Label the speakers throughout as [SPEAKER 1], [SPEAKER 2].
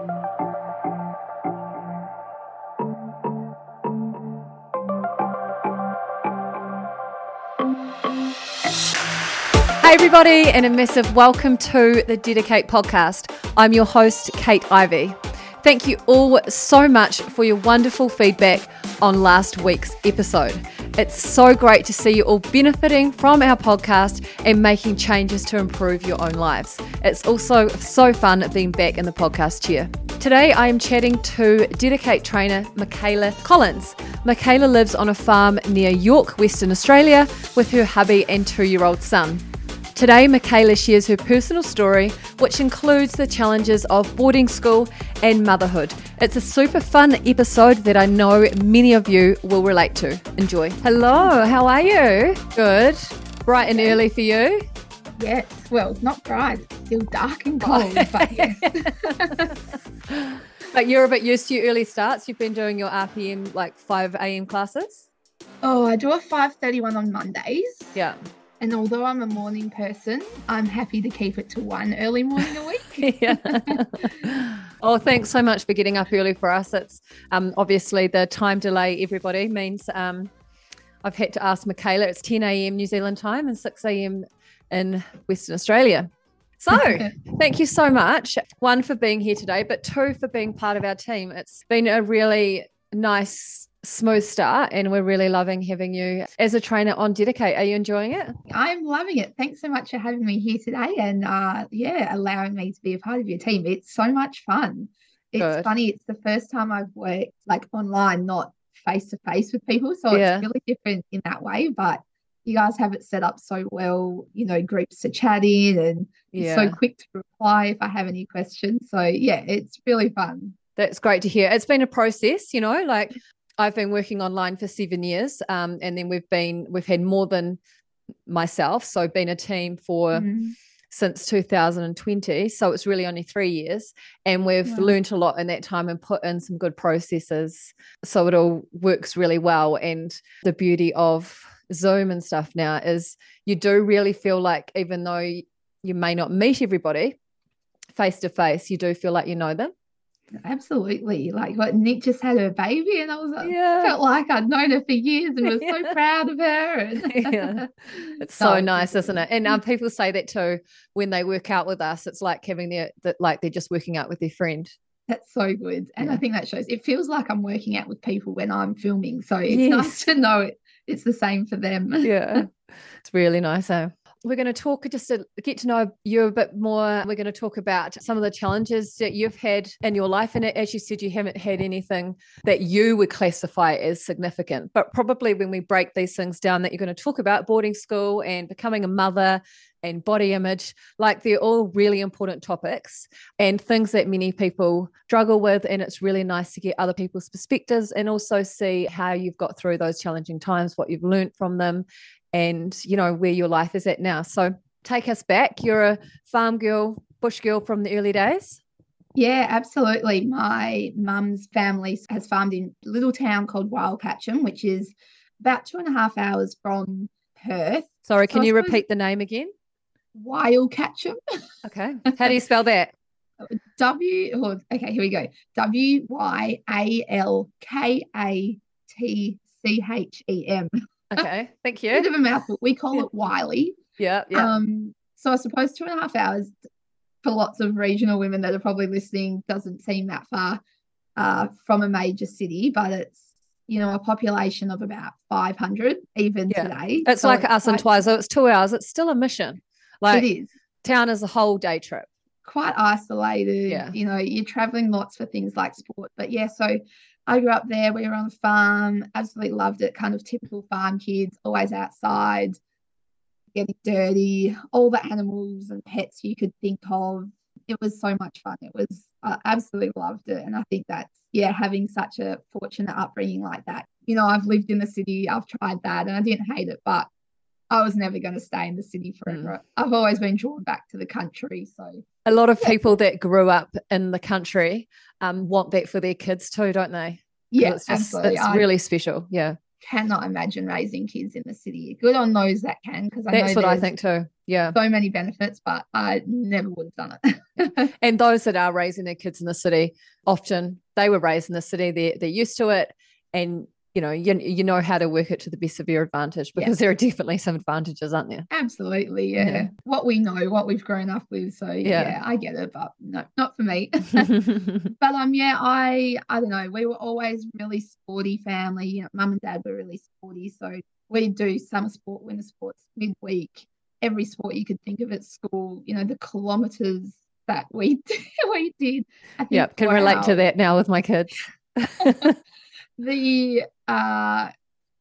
[SPEAKER 1] Hey, everybody, and a massive welcome to the DediKate podcast. I'm your host, Kate Ivey. Thank you all so much for your wonderful feedback on last week's episode. It's so great to see you all benefiting from our podcast and making changes to improve your own lives. It's also so fun being back in the podcast chair. Today, I am chatting to DediKate trainer Mikahla Collins. Mikahla lives on a farm near York, Western Australia, with her hubby and two year old son. Today, Mikahla shares her personal story, which includes the challenges of boarding school and motherhood. It's a super fun episode that I know many of you will relate to. Enjoy. Hello, how are you? Good. Bright and early for you?
[SPEAKER 2] Yes, well, not bright, it's still dark and cold, but yes.
[SPEAKER 1] but you're a bit used to your early starts. You've been doing your RPM like 5 a.m. classes?
[SPEAKER 2] Oh, I do a 5.31 on Mondays.
[SPEAKER 1] Yeah.
[SPEAKER 2] And although I'm a morning person, I'm happy to keep it to one early morning a week.
[SPEAKER 1] oh, thanks so much for getting up early for us. It's um, obviously the time delay, everybody, means um, I've had to ask Mikahla. It's 10 a.m. New Zealand time and 6 a.m. in Western Australia. So, thank you so much. One, for being here today, but two, for being part of our team. It's been a really nice smooth start and we're really loving having you as a trainer on DediKate are you enjoying it
[SPEAKER 2] i'm loving it thanks so much for having me here today and uh yeah allowing me to be a part of your team it's so much fun it's Good. funny it's the first time i've worked like online not face to face with people so yeah. it's really different in that way but you guys have it set up so well you know groups to chat in and yeah. so quick to reply if i have any questions so yeah it's really fun
[SPEAKER 1] that's great to hear. It's been a process, you know, like I've been working online for seven years, um, and then we've been we've had more than myself, so been a team for. Mm-hmm. Since 2020. So it's really only three years. And we've wow. learned a lot in that time and put in some good processes. So it all works really well. And the beauty of Zoom and stuff now is you do really feel like, even though you may not meet everybody face to face, you do feel like you know them.
[SPEAKER 2] Absolutely. Like what Nick just had her baby and I was like, yeah. felt like I'd known her for years and was yeah. so proud of her. And
[SPEAKER 1] yeah. It's so, so nice, isn't it? And um, people say that too when they work out with us. It's like having their that like they're just working out with their friend.
[SPEAKER 2] That's so good. And yeah. I think that shows it feels like I'm working out with people when I'm filming. So it's yes. nice to know it, it's the same for them.
[SPEAKER 1] Yeah. It's really nice. Eh? We're going to talk just to get to know you a bit more. We're going to talk about some of the challenges that you've had in your life. And as you said, you haven't had anything that you would classify as significant. But probably when we break these things down, that you're going to talk about boarding school and becoming a mother and body image, like they're all really important topics and things that many people struggle with. And it's really nice to get other people's perspectives and also see how you've got through those challenging times, what you've learned from them, and you know where your life is at now. So take us back. You're a farm girl bush girl from the early days?
[SPEAKER 2] Yeah absolutely. My mum's family has farmed in a little town called Wyalkatchem which is about two and a half hours from perth.
[SPEAKER 1] Sorry can so you repeat the name again?
[SPEAKER 2] Wyalkatchem
[SPEAKER 1] okay. How do you spell that?
[SPEAKER 2] W oh, okay here we go. W Y A L K A T C H E M
[SPEAKER 1] Okay, thank you.
[SPEAKER 2] Bit of a mouthful. We call it Wiley.
[SPEAKER 1] Yeah, yeah.
[SPEAKER 2] Um, so I suppose two and a half hours for lots of regional women that are probably listening doesn't seem that far uh, from a major city, but it's you know a population of about 500 even yeah. today.
[SPEAKER 1] It's so like it's us and twice. So it's two hours. It's still a mission. Like
[SPEAKER 2] it is.
[SPEAKER 1] Town is a whole day trip.
[SPEAKER 2] Quite isolated. Yeah. You know, you're traveling lots for things like sport. But yeah, so I grew up there. We were on a farm, absolutely loved it. Kind of typical farm kids, always outside, getting dirty, all the animals and pets you could think of. It was so much fun. It was, I absolutely loved it. And I think that's, yeah, having such a fortunate upbringing like that. You know, I've lived in the city, I've tried that and I didn't hate it, but I was never going to stay in the city forever. Mm. I've always been drawn back to the country. So
[SPEAKER 1] a lot of people that grew up in the country um, want that for their kids too, don't they?
[SPEAKER 2] Yeah,
[SPEAKER 1] it's just absolutely. it's I, really special. Yeah.
[SPEAKER 2] cannot imagine raising kids in the city. Good on those that can, because
[SPEAKER 1] that's what I think too. Yeah,
[SPEAKER 2] so many benefits, but I never would have done
[SPEAKER 1] it. and those that are raising their kids in the city, often they were raised in the city. They're they're used to it, and you know you, you know how to work it to the best of your advantage because yeah. there are definitely some advantages aren't there?
[SPEAKER 2] Absolutely yeah. yeah. what we know what we've grown up with so yeah, yeah i get it but no not for me. But um yeah i i don't know we were always really sporty family you know mum and dad were really sporty so we do summer sport winter sports midweek. Every sport you could think of at school you know the kilometers that we we did.
[SPEAKER 1] Yeah can relate to that now with my kids
[SPEAKER 2] the uh,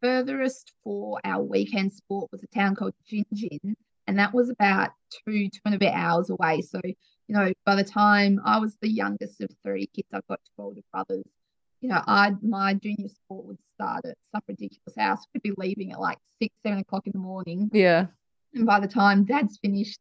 [SPEAKER 2] furthest for our weekend sport was a town called Gin and that was about two, two and a bit hours away. So, you know, by the time I was the youngest of three kids, I've got two older brothers. You know, I my junior sport would start at some ridiculous house. We'd be leaving at like six, seven o'clock in the morning.
[SPEAKER 1] Yeah.
[SPEAKER 2] And by the time dad's finished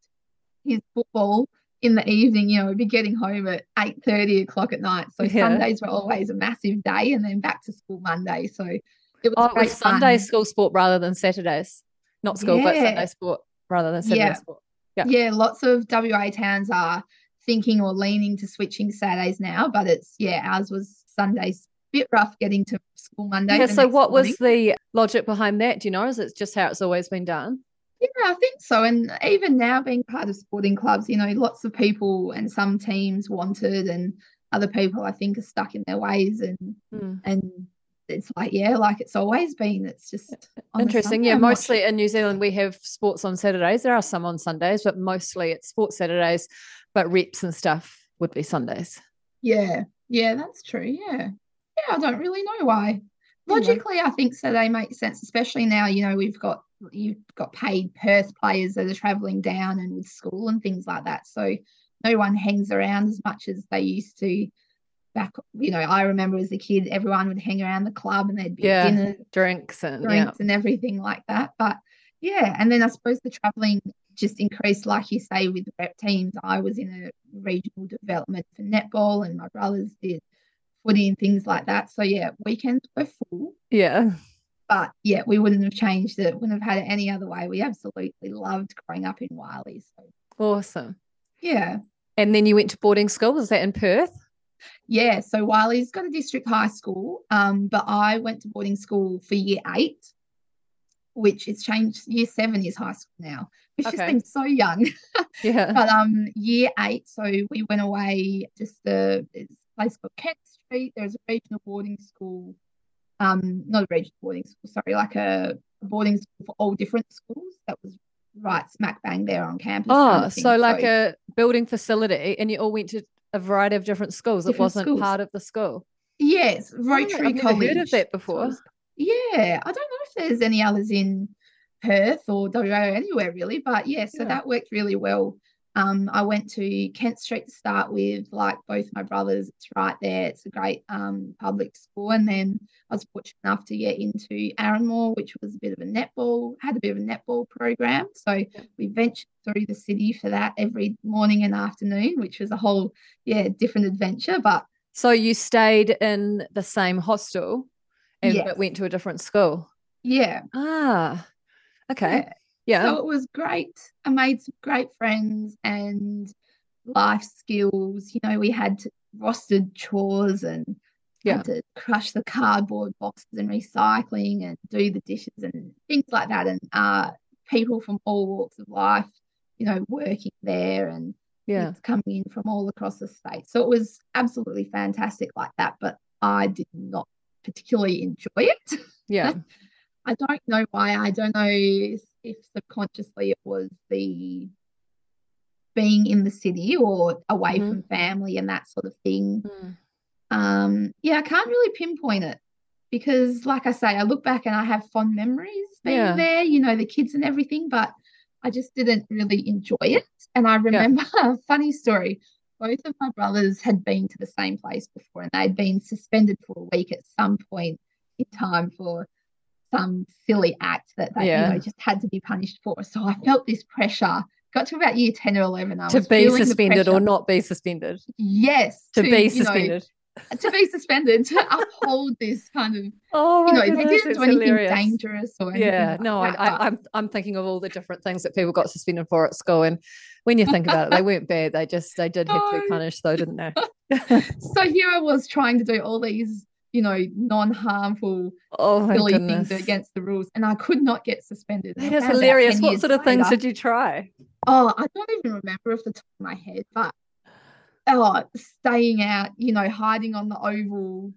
[SPEAKER 2] his football, in the evening, you know, we'd be getting home at 8 30 o'clock at night. So yeah. Sundays were always a massive day and then back to school Monday. So it was, oh, it was
[SPEAKER 1] Sunday school sport rather than Saturdays. Not school, yeah. but Sunday sport rather than Saturday
[SPEAKER 2] yeah.
[SPEAKER 1] sport.
[SPEAKER 2] Yeah. Yeah. Lots of WA towns are thinking or leaning to switching Saturdays now, but it's yeah, ours was Sundays bit rough getting to school Monday.
[SPEAKER 1] Yeah, so what morning. was the logic behind that? Do you know? Is it just how it's always been done?
[SPEAKER 2] Yeah, I think so. And even now, being part of sporting clubs, you know, lots of people and some teams wanted, and other people, I think, are stuck in their ways. And mm. and it's like, yeah, like it's always been. It's just
[SPEAKER 1] interesting. Yeah, mostly in New Zealand, we have sports on Saturdays. There are some on Sundays, but mostly it's sports Saturdays. But reps and stuff would be Sundays.
[SPEAKER 2] Yeah, yeah, that's true. Yeah, yeah, I don't really know why. Logically, I think so they make sense, especially now. You know, we've got you've got paid Perth players that are travelling down and with school and things like that. So no one hangs around as much as they used to back you know i remember as a kid everyone would hang around the club and there'd be yeah, dinner
[SPEAKER 1] drinks and
[SPEAKER 2] drinks yeah. and everything like that but yeah and then i suppose the traveling just increased like you say with the rep teams i was in a regional development for netball and my brothers did footy and things like that so yeah weekends were full
[SPEAKER 1] yeah
[SPEAKER 2] but yeah, we wouldn't have changed it, wouldn't have had it any other way. We absolutely loved growing up in Wylie. So
[SPEAKER 1] awesome.
[SPEAKER 2] Yeah.
[SPEAKER 1] And then you went to boarding school. Was that in Perth?
[SPEAKER 2] Yeah. So Wylie's got a district high school, um, but I went to boarding school for year eight, which has changed. Year seven is high school now, which okay. just seems so young.
[SPEAKER 1] yeah.
[SPEAKER 2] But um, year eight, so we went away just a, a place called Kent. There's a regional boarding school um, not a regional boarding school, sorry, like a, a boarding school for all different schools that was right smack bang there on campus.
[SPEAKER 1] Oh, kind of so like so, a building facility, and you all went to a variety of different schools. Different it wasn't schools. part of the school.
[SPEAKER 2] Yes, Rotary oh, I've College.
[SPEAKER 1] heard of that before.
[SPEAKER 2] Yeah, I don't know if there's any others in Perth or WA anywhere really, but yeah, so yeah. that worked really well um, I went to Kent Street to start with, like both my brothers. It's right there. It's a great um, public school. And then I was fortunate enough to get into Aranmore, which was a bit of a netball, had a bit of a netball program. So we ventured through the city for that every morning and afternoon, which was a whole, yeah, different adventure. But
[SPEAKER 1] so you stayed in the same hostel and yes. but went to a different school?
[SPEAKER 2] Yeah.
[SPEAKER 1] Ah, okay. Yeah. Yeah.
[SPEAKER 2] So it was great. I made some great friends and life skills. You know, we had rostered chores and yeah. had to crush the cardboard boxes and recycling and do the dishes and things like that. And uh, people from all walks of life, you know, working there and yeah. coming in from all across the state. So it was absolutely fantastic like that. But I did not particularly enjoy it.
[SPEAKER 1] Yeah.
[SPEAKER 2] I don't know why. I don't know if subconsciously it was the being in the city or away mm-hmm. from family and that sort of thing. Mm. Um, yeah, I can't really pinpoint it because, like I say, I look back and I have fond memories being yeah. there, you know, the kids and everything, but I just didn't really enjoy it. And I remember yeah. a funny story. Both of my brothers had been to the same place before and they'd been suspended for a week at some point in time for some silly act that they yeah. you know, just had to be punished for. So I felt this pressure. Got to about year 10 or 11. I
[SPEAKER 1] to be suspended or not be suspended.
[SPEAKER 2] Yes.
[SPEAKER 1] To, to be suspended.
[SPEAKER 2] to be suspended to uphold this kind of
[SPEAKER 1] oh
[SPEAKER 2] you know
[SPEAKER 1] goodness,
[SPEAKER 2] they didn't do anything
[SPEAKER 1] hilarious.
[SPEAKER 2] dangerous or anything
[SPEAKER 1] yeah
[SPEAKER 2] like
[SPEAKER 1] no
[SPEAKER 2] that,
[SPEAKER 1] I, I, I'm I'm thinking of all the different things that people got suspended for at school and when you think about it they weren't bad they just they did have to be
[SPEAKER 2] oh.
[SPEAKER 1] punished though didn't they
[SPEAKER 2] so here I was trying to do all these you know non-harmful
[SPEAKER 1] oh
[SPEAKER 2] silly
[SPEAKER 1] goodness.
[SPEAKER 2] things against the rules and I could not get suspended.
[SPEAKER 1] That is hilarious. what sort of things did you try?
[SPEAKER 2] Oh, I don't even remember off the top of my head, but oh, staying out, you know, hiding on the oval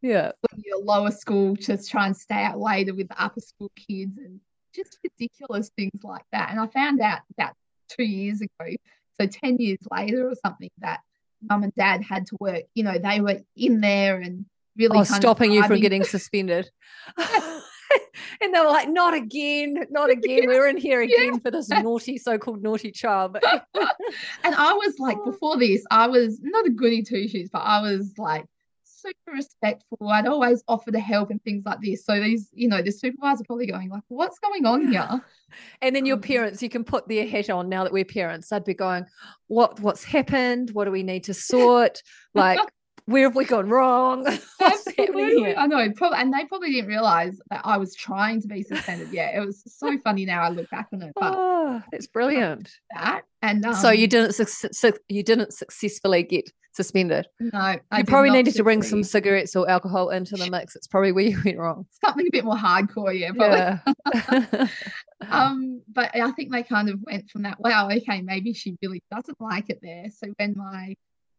[SPEAKER 1] yeah.
[SPEAKER 2] when you're lower school, just try and stay out later with the upper school kids and just ridiculous things like that. And I found out about two years ago, so 10 years later or something, that mum and dad had to work, you know, they were in there and really
[SPEAKER 1] oh stopping you from getting suspended and they were like not again not again we're in here
[SPEAKER 2] Yeah.
[SPEAKER 1] again for this naughty so-called naughty child
[SPEAKER 2] And I was like,
[SPEAKER 1] Oh.
[SPEAKER 2] before this, I was not a goody two shoes, but I was like super respectful. I'd always offer to help and things like this. So these, you know, the supervisor probably going like, what's going on here?
[SPEAKER 1] And then your
[SPEAKER 2] Um,
[SPEAKER 1] parents, you can put their hat on now that we're parents. I'd be going, "What? What's happened? What do we need to sort? Like, where have we gone wrong?
[SPEAKER 2] Absolutely. I know, probably, and they probably didn't realize that I was trying to be suspended. Yeah, it was so funny now I look back on it. But
[SPEAKER 1] Oh, that's brilliant.
[SPEAKER 2] that and um,
[SPEAKER 1] so you didn't suc- suc- you didn't successfully get suspended.
[SPEAKER 2] no, I
[SPEAKER 1] you probably needed to bring some cigarettes or alcohol into the mix. It's probably where you went wrong.
[SPEAKER 2] something a bit more hardcore. Yeah, probably.
[SPEAKER 1] Yeah.
[SPEAKER 2] Um, but I think they kind of went from that, wow, okay, maybe she really doesn't like it there. So when my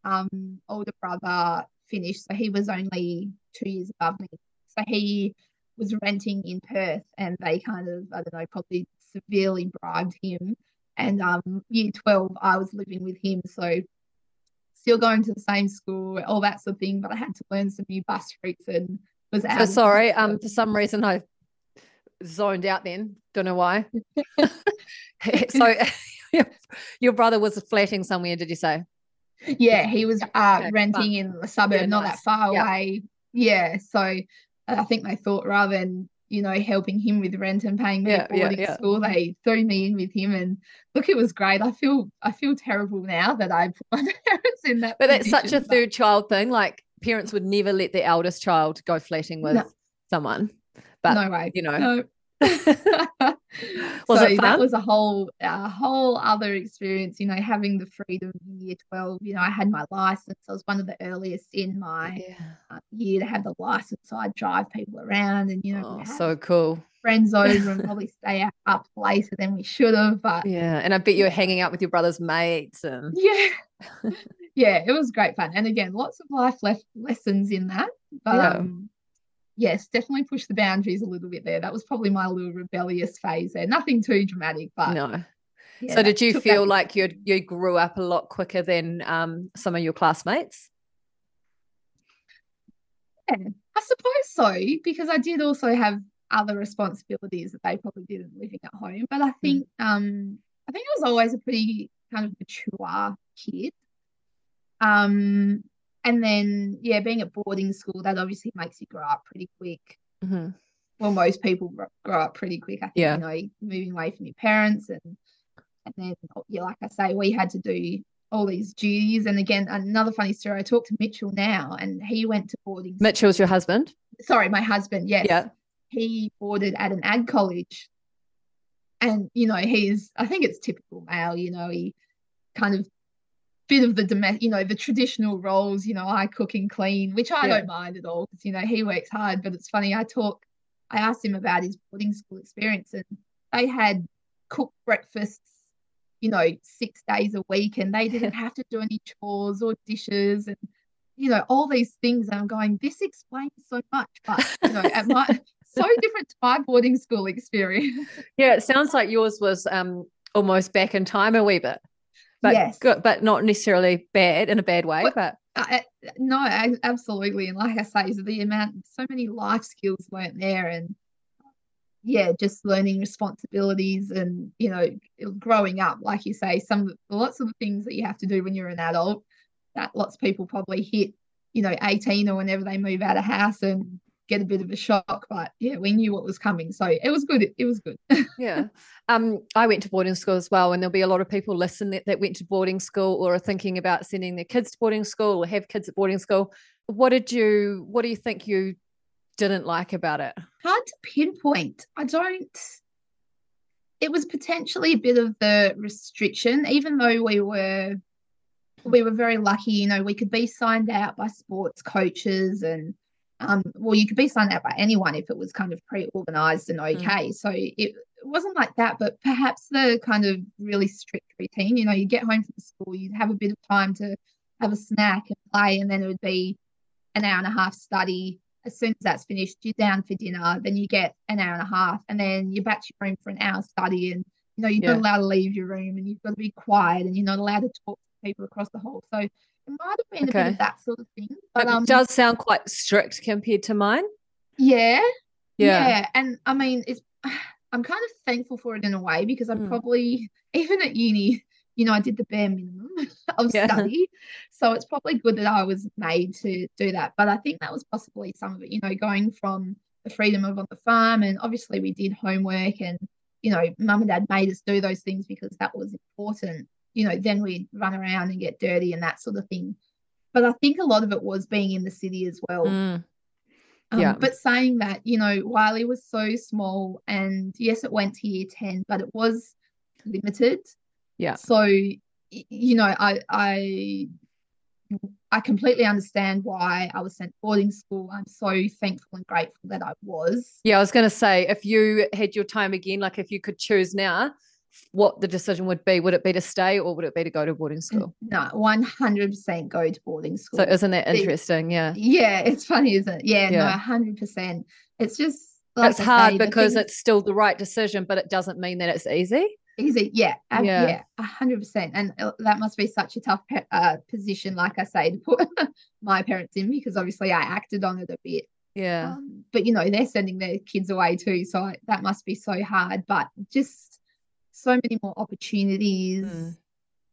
[SPEAKER 2] um older brother finished, so he was only two years above me. So he was renting in Perth and they kind of, I don't know, probably severely bribed him. And um year 12, I was living with him. So still going to the same school, all that sort of thing, but I had to learn some new bus routes and was out
[SPEAKER 1] so sorry. Um, for some reason I zoned out. Then don't know why. so your brother was flatting somewhere. Did you say?
[SPEAKER 2] Yeah, he was uh,
[SPEAKER 1] okay,
[SPEAKER 2] renting
[SPEAKER 1] fun.
[SPEAKER 2] in the suburb,
[SPEAKER 1] Yeah,
[SPEAKER 2] not
[SPEAKER 1] nice.
[SPEAKER 2] that far away. Yeah, so I think they thought rather than you know helping him with rent and paying me
[SPEAKER 1] Yeah,
[SPEAKER 2] boarding
[SPEAKER 1] yeah.
[SPEAKER 2] school, they threw me in with him. And look, it was great. I feel I feel terrible now that I put my parents in that.
[SPEAKER 1] But that's such a
[SPEAKER 2] but-
[SPEAKER 1] third child thing. Like parents would never let their eldest child go flatting with
[SPEAKER 2] No.
[SPEAKER 1] someone. But
[SPEAKER 2] no way.
[SPEAKER 1] you know,
[SPEAKER 2] No.
[SPEAKER 1] Was
[SPEAKER 2] so
[SPEAKER 1] it
[SPEAKER 2] that was a whole a whole other experience, you know, having the freedom in year 12. You know, I had my license. I was one of the earliest in my
[SPEAKER 1] yeah.
[SPEAKER 2] uh, year to have the license. So I'd drive people around and, you know,
[SPEAKER 1] Oh, so cool.
[SPEAKER 2] friends over and probably stay up, later than we should have. But
[SPEAKER 1] Yeah. And I bet you were hanging out with your brother's mates and
[SPEAKER 2] yeah, yeah, it was great fun. And again, lots of life left lessons in that. But
[SPEAKER 1] Yeah.
[SPEAKER 2] um, yes, definitely push the boundaries a little bit there. That was probably my little rebellious phase there. Nothing too dramatic, but
[SPEAKER 1] no.
[SPEAKER 2] yeah,
[SPEAKER 1] so did you
[SPEAKER 2] took that
[SPEAKER 1] feel like you you grew up a lot quicker than um, some of your classmates?
[SPEAKER 2] Yeah, I suppose so, because I did also have other responsibilities that they probably didn't living at home. But I think um I think I was always a pretty kind of mature kid. Um and then yeah, being at boarding school, that obviously makes you grow up pretty quick.
[SPEAKER 1] Mhm.
[SPEAKER 2] Well, most people grow up pretty quick. I think,
[SPEAKER 1] Yeah.
[SPEAKER 2] you know, moving away from your parents and and then yeah, like I say, we had to do all these duties. And again, another funny story, I talked to Mitchell now and he went to boarding
[SPEAKER 1] Mitchell's your husband?
[SPEAKER 2] sorry, my husband, yes.
[SPEAKER 1] Yeah.
[SPEAKER 2] He boarded at an ag college. And, you know, he's, I think it's typical male, you know, he kind of bit of the domestic, you know, the traditional roles, you know, I cook and clean, which I
[SPEAKER 1] Yeah.
[SPEAKER 2] don't mind at all because, you know, he works hard. But it's funny, I talk, I asked him about his boarding school experience and they had cooked breakfasts, you know, six days a week and they didn't have to do any chores or dishes and, you know, all these things. And I'm going, this explains so much. But, you know, at my, so different to my boarding school experience.
[SPEAKER 1] Yeah, it sounds like yours was um almost back in time a wee bit. But
[SPEAKER 2] Yes.
[SPEAKER 1] good, but not necessarily bad in a bad way.
[SPEAKER 2] What-
[SPEAKER 1] But
[SPEAKER 2] I, no, I, absolutely. And like I say, so the amount, so many life skills weren't there. And yeah, just learning responsibilities and, you know, growing up, like you say, some lots of the things that you have to do when you're an adult that lots of people probably hit, you know, 18 or whenever they move out of house. And get a bit of a shock, but yeah, we knew what was coming. So it was good. It, it was good.
[SPEAKER 1] yeah. Um, I went to boarding school as well, and there'll be a lot of people listen that, that went to boarding school or are thinking about sending their kids to boarding school or have kids at boarding school. What did you what do you think you didn't like about it?
[SPEAKER 2] Hard to pinpoint. I don't it was potentially a bit of the restriction, even though we were we were very lucky, you know, we could be signed out by sports coaches and um, well, you could be signed out by anyone if it was kind of pre-organized and mm. okay. Mm. So it wasn't like that, but perhaps the kind of really strict routine, you know, you get home from school, you'd have a bit of time to have a snack and play, and then it would be an hour and a half study. As soon as that's finished, you're down for dinner, then you get an hour and a half, and then you're back to your room for an hour study. And you know, you're yeah. not allowed to leave your room and you've got to be quiet and you're not allowed to talk to people across the hall. So it might have been okay. a bit of that sort of thing.
[SPEAKER 1] But um, it does sound quite strict compared to mine.
[SPEAKER 2] Yeah. Yeah. Yeah. And I mean, it's I'm kind of thankful for it in a way because I'm mm. probably even at uni, you know, I did the bare minimum of yeah. study. So it's probably good that I was made to do that. But I think that was possibly some of it, you know, going from the freedom of on the farm and obviously we did homework and, you know, mum and dad made us do those things because that was important you know, then we'd run around and get dirty and that sort of thing. But I think a lot of it was being in the city as well.
[SPEAKER 1] Mm.
[SPEAKER 2] Um, yeah. But saying that, you know, Wiley was so small, and yes, it went to year 10, but it was limited.
[SPEAKER 1] Yeah.
[SPEAKER 2] So, you know, I, I, I completely understand why I was sent to boarding school. I'm so thankful and grateful that I was.
[SPEAKER 1] Yeah, I was going to say, if you had your time again, like if you could choose now, what the decision would be. Would it be to stay or would it be to go to boarding school?
[SPEAKER 2] No, 100% go to boarding school.
[SPEAKER 1] So isn't that interesting? Yeah.
[SPEAKER 2] Yeah, it's funny, isn't it? Yeah, yeah. no, 100%. It's just
[SPEAKER 1] like it's I hard say, because thing... it's still the right decision, but it doesn't mean that it's easy.
[SPEAKER 2] Easy, yeah, yeah, hundred percent, and uh, that must be such a tough uh, position, like I say, to put my parents in because obviously I acted on it a bit.
[SPEAKER 1] Yeah, um,
[SPEAKER 2] but you know they're sending their kids away too, so that must be so hard. But just so many more opportunities. Mm.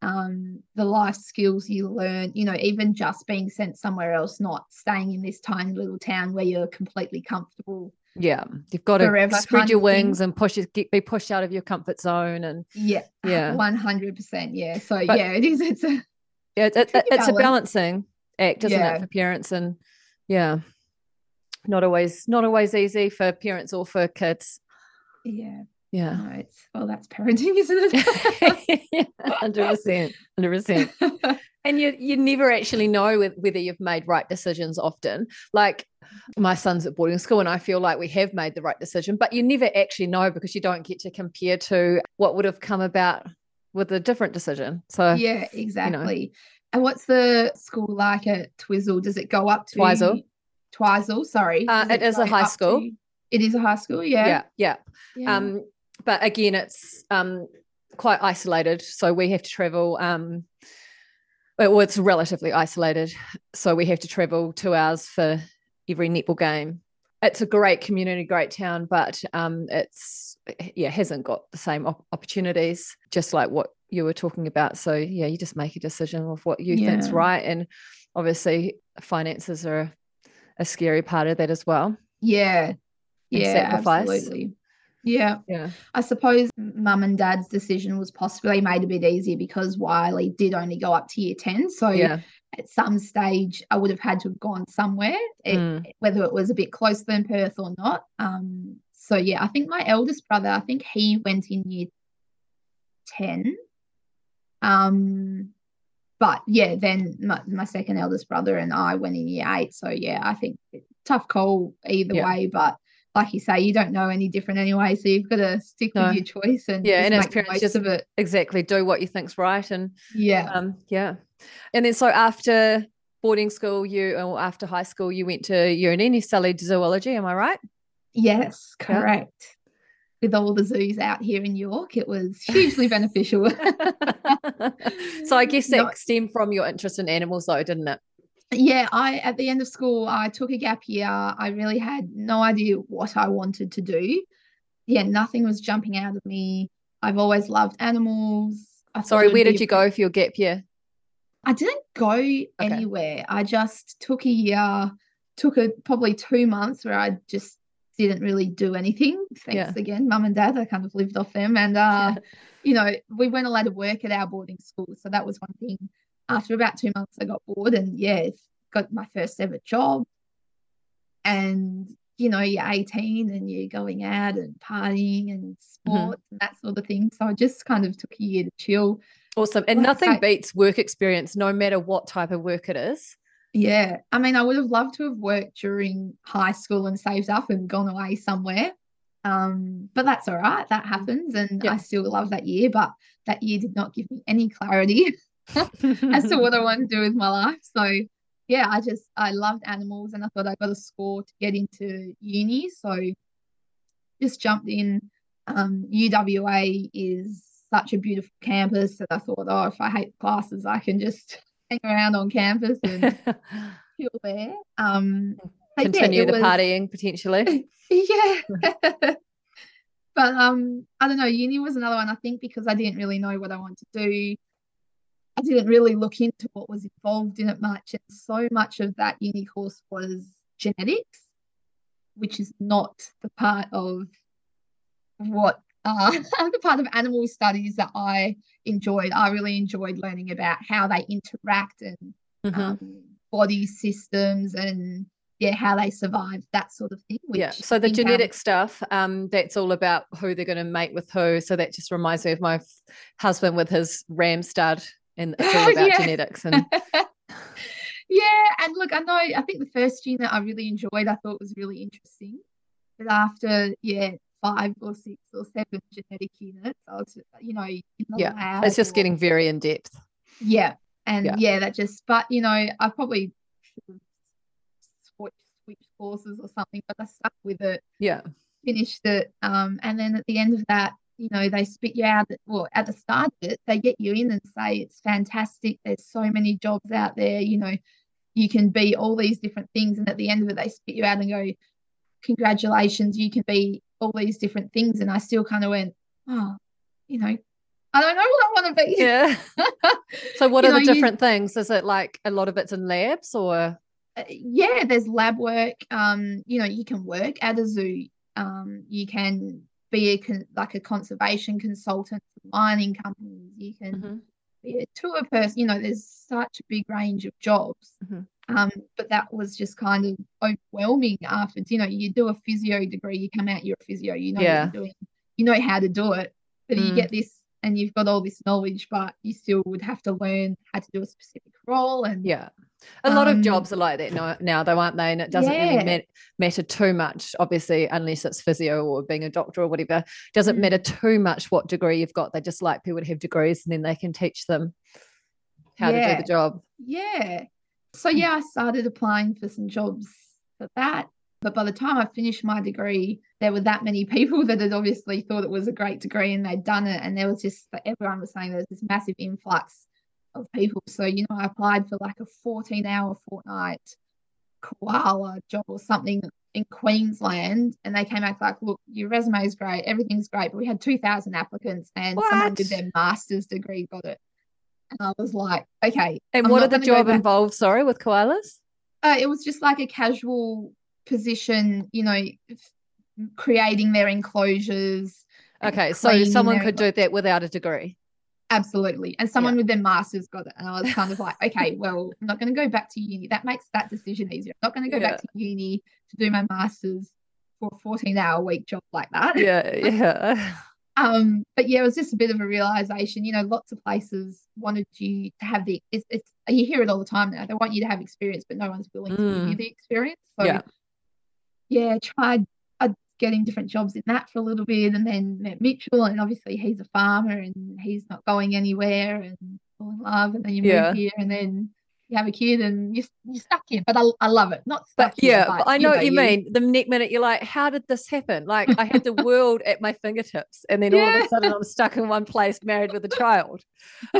[SPEAKER 2] Um, the life skills you learn, you know, even just being sent somewhere else, not staying in this tiny little town where you're completely comfortable.
[SPEAKER 1] Yeah, you've got to spread your wings and push get, be pushed out of your comfort zone, and
[SPEAKER 2] yeah, yeah, one hundred percent, yeah. So but, yeah, it is. It's a
[SPEAKER 1] yeah, it, it, it's balance. a balancing act, isn't yeah. it, for parents and yeah, not always not always easy for parents or for kids.
[SPEAKER 2] Yeah,
[SPEAKER 1] yeah.
[SPEAKER 2] No, it's well, that's parenting, isn't it?
[SPEAKER 1] Hundred percent, hundred percent. And you you never actually know whether you've made right decisions. Often, like my son's at boarding school, and I feel like we have made the right decision, but you never actually know because you don't get to compare to what would have come about with a different decision. So
[SPEAKER 2] yeah, exactly. You know. And what's the school like at Twizel? Does it go up to
[SPEAKER 1] Twizel?
[SPEAKER 2] Twizel, sorry.
[SPEAKER 1] Uh, it, it is a high school. To,
[SPEAKER 2] it is a high school, yeah.
[SPEAKER 1] Yeah, yeah. yeah. Um, but again, it's um, quite isolated. So we have to travel. Um, well, it's relatively isolated. So we have to travel two hours for every netball game. It's a great community, great town, but um, it's yeah hasn't got the same op- opportunities. Just like what you were talking about. So yeah, you just make a decision of what you yeah. think's right, and obviously finances are a scary part of that as well.
[SPEAKER 2] Yeah, yeah, sacrifice. absolutely. Yeah.
[SPEAKER 1] Yeah.
[SPEAKER 2] I suppose mum and dad's decision was possibly made a bit easier because Wiley did only go up to year 10. So
[SPEAKER 1] yeah.
[SPEAKER 2] at some stage, I would have had to have gone somewhere, it, mm. whether it was a bit closer than Perth or not. Um, so yeah, I think my eldest brother, I think he went in year 10. Um, but yeah, then my, my second eldest brother and I went in year eight. So yeah, I think tough call either yeah. way, but like you say, you don't know any different anyway. So you've got to stick no. with your choice and
[SPEAKER 1] yeah, and as parents, just of it. exactly do what you think's right, and
[SPEAKER 2] yeah,
[SPEAKER 1] um, yeah. And then so after boarding school, you or after high school, you went to uni and you studied zoology. Am I right?
[SPEAKER 2] Yes, correct. Yeah. With all the zoos out here in York, it was hugely beneficial.
[SPEAKER 1] so I guess that Not- stemmed from your interest in animals, though, didn't it?
[SPEAKER 2] Yeah, I at the end of school, I took a gap year. I really had no idea what I wanted to do. Yeah, nothing was jumping out of me. I've always loved animals.
[SPEAKER 1] I Sorry, where did you go for your gap year?
[SPEAKER 2] I didn't go okay. anywhere. I just took a year took a probably two months where I just didn't really do anything. Thanks yeah. again, mum and dad. I kind of lived off them. And, uh, yeah. you know, we weren't allowed to work at our boarding school. So that was one thing. After about two months, I got bored and, yeah, got my first ever job. And, you know, you're 18 and you're going out and partying and mm-hmm. sports mm-hmm. and that sort of thing. So I just kind of took a year to chill.
[SPEAKER 1] Awesome. And like nothing beats work experience, no matter what type of work it is.
[SPEAKER 2] Yeah. I mean, I would have loved to have worked during high school and saved up and gone away somewhere. Um, but that's all right. That happens. And yeah. I still love that year. But that year did not give me any clarity as to what I want to do with my life. So, yeah, I just, I loved animals and I thought I got a score to get into uni. So, just jumped in. Um, UWA is such a beautiful campus that I thought, oh, if I hate classes, I can just hang around on campus and chill there. Um,
[SPEAKER 1] Continue yeah, the was, partying potentially.
[SPEAKER 2] yeah. but um, I don't know. Uni was another one. I think because I didn't really know what I wanted to do. I didn't really look into what was involved in it much, and so much of that uni course was genetics, which is not the part of what uh, the part of animal studies that I enjoyed. I really enjoyed learning about how they interact and mm-hmm. um, body systems and yeah, how they survive, that sort of thing.
[SPEAKER 1] yeah. So the genetic stuff, um, that's all about who they're going to mate with who. So that just reminds me of my f- husband with his ram stud, and it's all about genetics and.
[SPEAKER 2] yeah, and look, I know. I think the first gene that I really enjoyed, I thought was really interesting, but after yeah, five or six or seven genetic units. I was, you know,
[SPEAKER 1] yeah, it's just or, getting very in depth.
[SPEAKER 2] Yeah, and yeah. yeah. that just. But you know, I probably switched switch courses or something, but I stuck with it.
[SPEAKER 1] Yeah,
[SPEAKER 2] finished it, um, and then at the end of that, you know, they spit you out. Well, at the start of it, they get you in and say it's fantastic. There's so many jobs out there. You know, you can be all these different things, and at the end of it, they spit you out and go, "Congratulations, you can be all these different things. And I still kind of went, oh, you know, I don't know what I want to be.
[SPEAKER 1] Yeah. so what are know, the different you, things? Is it like a lot of it's in labs or?
[SPEAKER 2] Uh, yeah, there's lab work. Um, you know, you can work at a zoo. Um, you can be a con- like a conservation consultant for mining companies. You can mm-hmm. be a tour person. You know, there's such a big range of jobs. Mm-hmm. Um, but that was just kind of overwhelming after, you know, you do a physio degree, you come out, you're a physio, you know yeah. what you're doing, you know how to do it. But mm. you get this and you've got all this knowledge, but you still would have to learn how to do a specific role. And
[SPEAKER 1] yeah, a lot um, of jobs are like that now, now, though, aren't they? And it doesn't yeah. really mat- matter too much, obviously, unless it's physio or being a doctor or whatever. It doesn't mm. matter too much what degree you've got. They just like people to have degrees and then they can teach them how yeah. to do the job.
[SPEAKER 2] Yeah. So yeah, I started applying for some jobs for that. But by the time I finished my degree, there were that many people that had obviously thought it was a great degree and they'd done it. And there was just everyone was saying there was this massive influx of people. So, you know, I applied for like a 14 hour fortnight koala job or something in Queensland. And they came back like, look, your resume is great, everything's great. But we had 2,000 applicants and what? someone with their master's degree got it. And I was like, okay.
[SPEAKER 1] And I'm what did the job involve? sorry, with koalas?
[SPEAKER 2] Uh, it was just like a casual position, you know, creating their enclosures.
[SPEAKER 1] Okay, so someone could do that without a degree.
[SPEAKER 2] Absolutely. And someone yeah. with their master's got it. And I was kind of like, okay, well, I'm not going to go back to uni. That makes that decision easier. I'm not going to go yeah. back to uni to do my master's for a 14 hour week job like that.
[SPEAKER 1] Yeah, yeah.
[SPEAKER 2] Um, but yeah, it was just a bit of a realization. You know, lots of places wanted you to have the. It's, it's you hear it all the time now. They want you to have experience, but no one's willing mm. to give you mm. the experience. So yeah, yeah tried uh, getting different jobs in that for a little bit, and then met Mitchell, and obviously he's a farmer and he's not going anywhere, and fall in love, and then you yeah. move here, and then you have a kid and you're, you're stuck in. But I, I love it. Not stuck
[SPEAKER 1] but, Yeah, but I know, what you, you mean. The next minute you're like, how did this happen? Like I had the world at my fingertips, and then yeah. all of a sudden I'm stuck in one place, married with a child.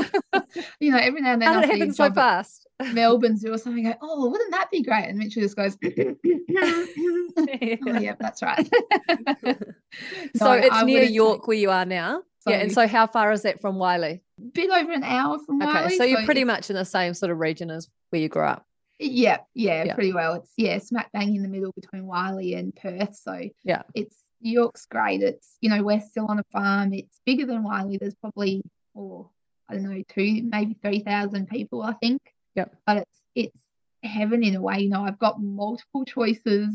[SPEAKER 2] you know, every now and then
[SPEAKER 1] how did it happen so fast?
[SPEAKER 2] Melbourne Zoo or something. Go, oh, wouldn't that be great? And Mitchell just goes, yeah. oh yeah, that's right.
[SPEAKER 1] so it's I near York where you are now. So yeah, and so how far is that from Wylie?
[SPEAKER 2] Bit over an hour from Wylie.
[SPEAKER 1] Okay, so you're so pretty much in the same sort of region as where you grew up.
[SPEAKER 2] Yeah, yeah, yeah, pretty well. It's yeah, smack bang in the middle between Wylie and Perth. So
[SPEAKER 1] yeah,
[SPEAKER 2] it's New York's great. It's you know we're still on a farm. It's bigger than Wylie. There's probably or oh, I don't know two maybe three thousand people I think.
[SPEAKER 1] Yeah,
[SPEAKER 2] but it's it's heaven in a way. You know I've got multiple choices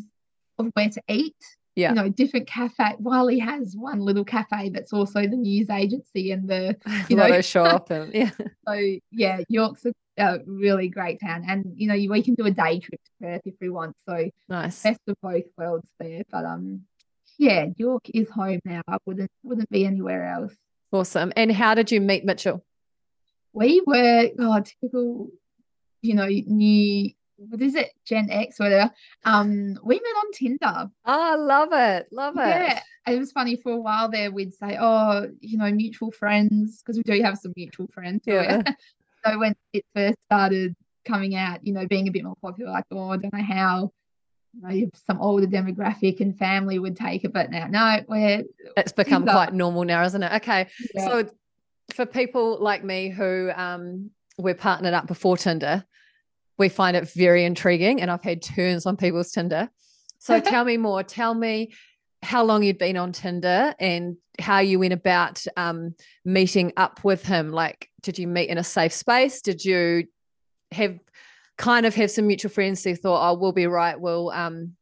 [SPEAKER 2] of where to eat
[SPEAKER 1] yeah.
[SPEAKER 2] you know, different cafe. Wylie has one little cafe that's also the news agency and the you know
[SPEAKER 1] shop and yeah.
[SPEAKER 2] so yeah, York's a, a, really great town, and you know, we can do a day trip to Perth if we want. So
[SPEAKER 1] nice,
[SPEAKER 2] best of both worlds there. But um, yeah, York is home now. I wouldn't wouldn't be anywhere else.
[SPEAKER 1] Awesome. And how did you meet Mitchell?
[SPEAKER 2] We were oh typical, you know, new what is it, Gen X, or whatever. Um, we met on Tinder.
[SPEAKER 1] Oh, love it, love it.
[SPEAKER 2] Yeah, it was funny for a while there. We'd say, oh, you know, mutual friends, because we do have some mutual friends.
[SPEAKER 1] Yeah.
[SPEAKER 2] so when it first started coming out, you know, being a bit more popular, like, oh, I don't know how. You know, some older demographic and family would take it, but now, no, we're
[SPEAKER 1] it's become Tinder. quite normal now, isn't it? Okay, yeah. so for people like me who um we're partnered up before Tinder, we find it very intriguing. And I've had turns on people's Tinder. So tell me more. Tell me how long you'd been on Tinder and how you went about um, meeting up with him. Like, did you meet in a safe space? Did you have kind of have some mutual friends who thought, oh, we'll be right, we'll um,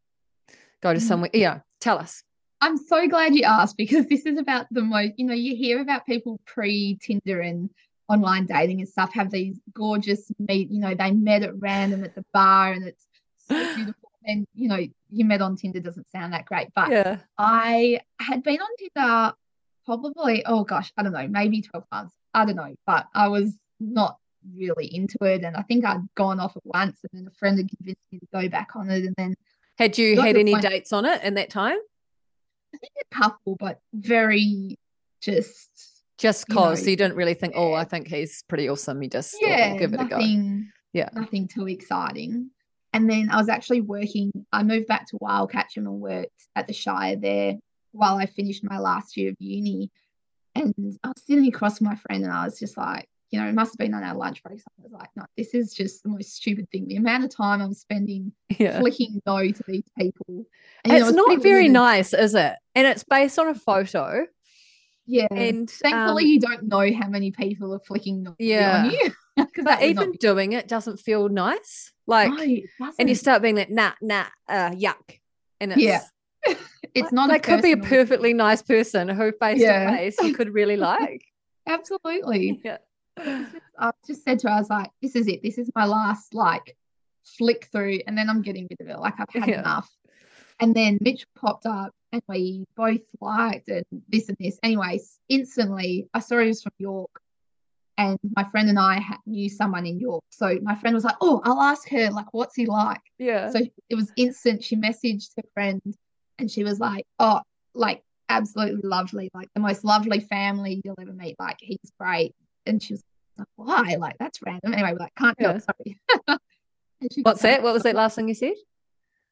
[SPEAKER 1] go to mm. somewhere? Yeah, tell us.
[SPEAKER 2] I'm so glad you asked because this is about the most, you know, you hear about people pre Tinder and online dating and stuff have these gorgeous meet, you know, they met at random at the bar and it's so beautiful. And, you know, you met on Tinder doesn't sound that great. But
[SPEAKER 1] yeah.
[SPEAKER 2] I had been on Tinder probably, oh gosh, I don't know, maybe 12 months. I don't know. But I was not really into it. And I think I'd gone off at once and then a friend had convinced me to go back on it. And then
[SPEAKER 1] had you had any point, dates on it in that time?
[SPEAKER 2] I think a couple, but very just
[SPEAKER 1] just cause you, know, you didn't really think, oh, I think he's pretty awesome. You just yeah, give it
[SPEAKER 2] nothing,
[SPEAKER 1] a go. Yeah.
[SPEAKER 2] Nothing too exciting. And then I was actually working, I moved back to Wyalkatchem and worked at the Shire there while I finished my last year of uni. And I was sitting across from my friend and I was just like, you know, it must have been on our lunch break. So I was like, no, this is just the most stupid thing. The amount of time I'm spending yeah. flicking no to these people.
[SPEAKER 1] And, it's know, not very nice, is it? And it's based on a photo.
[SPEAKER 2] Yeah. And thankfully, um, you don't know how many people are flicking
[SPEAKER 1] yeah.
[SPEAKER 2] on you.
[SPEAKER 1] but even doing it doesn't feel nice. Like, no, and you start being like, nah, nah, uh, yuck. And it's,
[SPEAKER 2] yeah. it's not.
[SPEAKER 1] They could be a perfectly nice person who face yeah. to face you could really like.
[SPEAKER 2] Absolutely.
[SPEAKER 1] Yeah.
[SPEAKER 2] I just said to her, I was like, this is it. This is my last like flick through, and then I'm getting rid of it. Like I've had yeah. enough. And then Mitch popped up and we both liked and this and this. Anyways, instantly I saw he was from York and my friend and I had, knew someone in York. So my friend was like, Oh, I'll ask her, like, what's he like?
[SPEAKER 1] Yeah.
[SPEAKER 2] So it was instant. She messaged her friend and she was like, Oh, like, absolutely lovely, like the most lovely family you'll ever meet. Like, he's great. And she was like, Why? Like, that's random. Anyway, we're like, Can't yeah. sorry.
[SPEAKER 1] What's that? What was that last thing you said?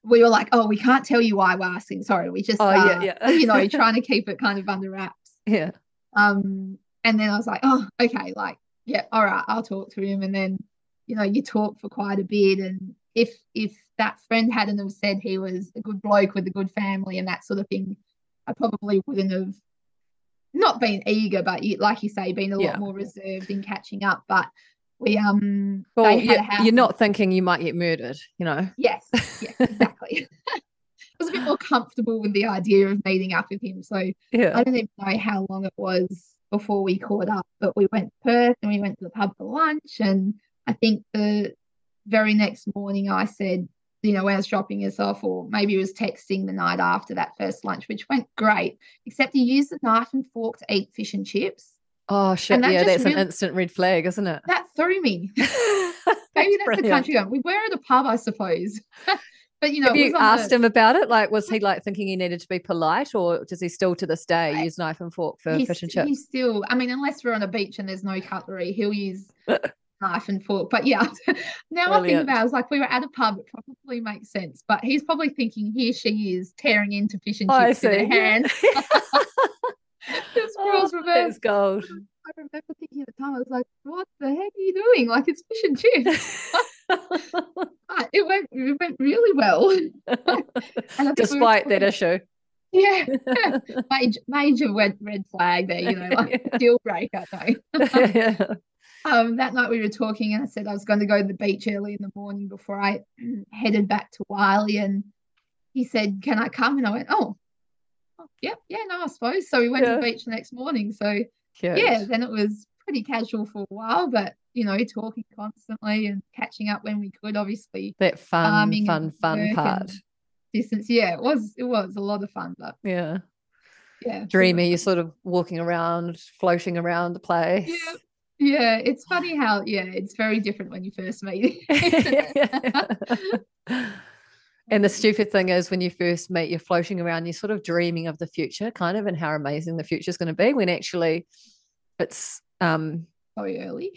[SPEAKER 2] We were like, oh, we can't tell you why we're asking. Sorry, we just,
[SPEAKER 1] oh, uh, yeah, yeah.
[SPEAKER 2] you know, trying to keep it kind of under wraps.
[SPEAKER 1] Yeah.
[SPEAKER 2] Um, and then I was like, oh, okay, like, yeah, all right, I'll talk to him. And then, you know, you talk for quite a bit. And if if that friend hadn't have said he was a good bloke with a good family and that sort of thing, I probably wouldn't have not been eager, but like you say, been a yeah. lot more reserved in catching up. But we um
[SPEAKER 1] well, you're, you're, not thinking you might get murdered you know?
[SPEAKER 2] Yes yes exactly. I was a bit more comfortable with the idea of meeting up with him so
[SPEAKER 1] yeah.
[SPEAKER 2] I don't even know how long it was before we caught up but we went to perth and we went to the pub for lunch and i think the very next morning i said you know, I was dropping us off, or maybe he was texting the night after that first lunch, which went great, except he used the knife and fork to eat fish and chips.
[SPEAKER 1] Oh shit! That yeah, that's really, an instant red flag, isn't it?
[SPEAKER 2] That threw me. Maybe that's, that's the country We were at a pub, I suppose. but you know,
[SPEAKER 1] have you asked the... him about it? Like, was he like thinking he needed to be polite, or does he still to this day use knife and fork for fish and chips?
[SPEAKER 2] He still, I mean, unless we're on a beach and there's no cutlery, he'll use knife and fork. But yeah, now Brilliant. I think about it, it's like we were at a pub, it probably makes sense. But he's probably thinking here she is tearing into fish and chips with her hands. this girl's oh, reverse
[SPEAKER 1] gold.
[SPEAKER 2] I remember thinking at the time, I was like, what the heck are you doing? Like it's fish and chips. it went it went really well.
[SPEAKER 1] Despite we that issue.
[SPEAKER 2] Yeah. major major red red flag there, you know, like deal breaker though. Um, that night we were talking and I said I was going to go to the beach early in the morning before I headed back to Wylie and he said, Can I come? And I went, Oh, oh yeah, yeah, no, I suppose. So we went yeah. to the beach the next morning. So Cute. yeah, then it was pretty casual for a while, but you know, talking constantly and catching up when we could, obviously.
[SPEAKER 1] That fun, fun, fun part.
[SPEAKER 2] Distance. Yeah, it was it was a lot of fun, but
[SPEAKER 1] yeah.
[SPEAKER 2] Yeah.
[SPEAKER 1] Dreamy, you're sort of walking around, floating around the place.
[SPEAKER 2] Yeah. Yeah, it's funny how yeah, it's very different when you first meet.
[SPEAKER 1] and the stupid thing is when you first meet, you're floating around, you're sort of dreaming of the future, kind of, and how amazing the future is going to be. When actually, it's um
[SPEAKER 2] very early.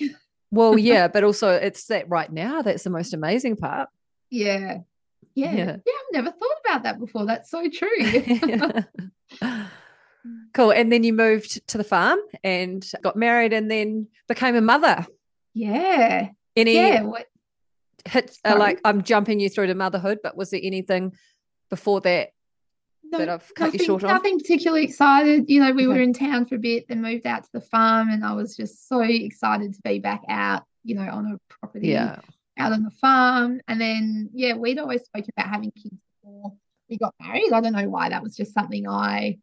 [SPEAKER 1] well, yeah, but also it's that right now that's the most amazing part.
[SPEAKER 2] Yeah. Yeah. Yeah, yeah I've never thought about that before. That's so true.
[SPEAKER 1] Cool. And then you moved to the farm and got married and then became a mother.
[SPEAKER 2] Yeah.
[SPEAKER 1] Any
[SPEAKER 2] yeah. What?
[SPEAKER 1] Hit, uh, like I'm jumping you through to motherhood, but was there anything before that no, that I've cut
[SPEAKER 2] nothing,
[SPEAKER 1] you short on?
[SPEAKER 2] Nothing particularly excited. You know, we okay. were in town for a bit, then moved out to the farm, and I was just so excited to be back out, you know, on a property,
[SPEAKER 1] yeah.
[SPEAKER 2] out on the farm. And then, yeah, we'd always spoken about having kids before we got married. I don't know why that was just something I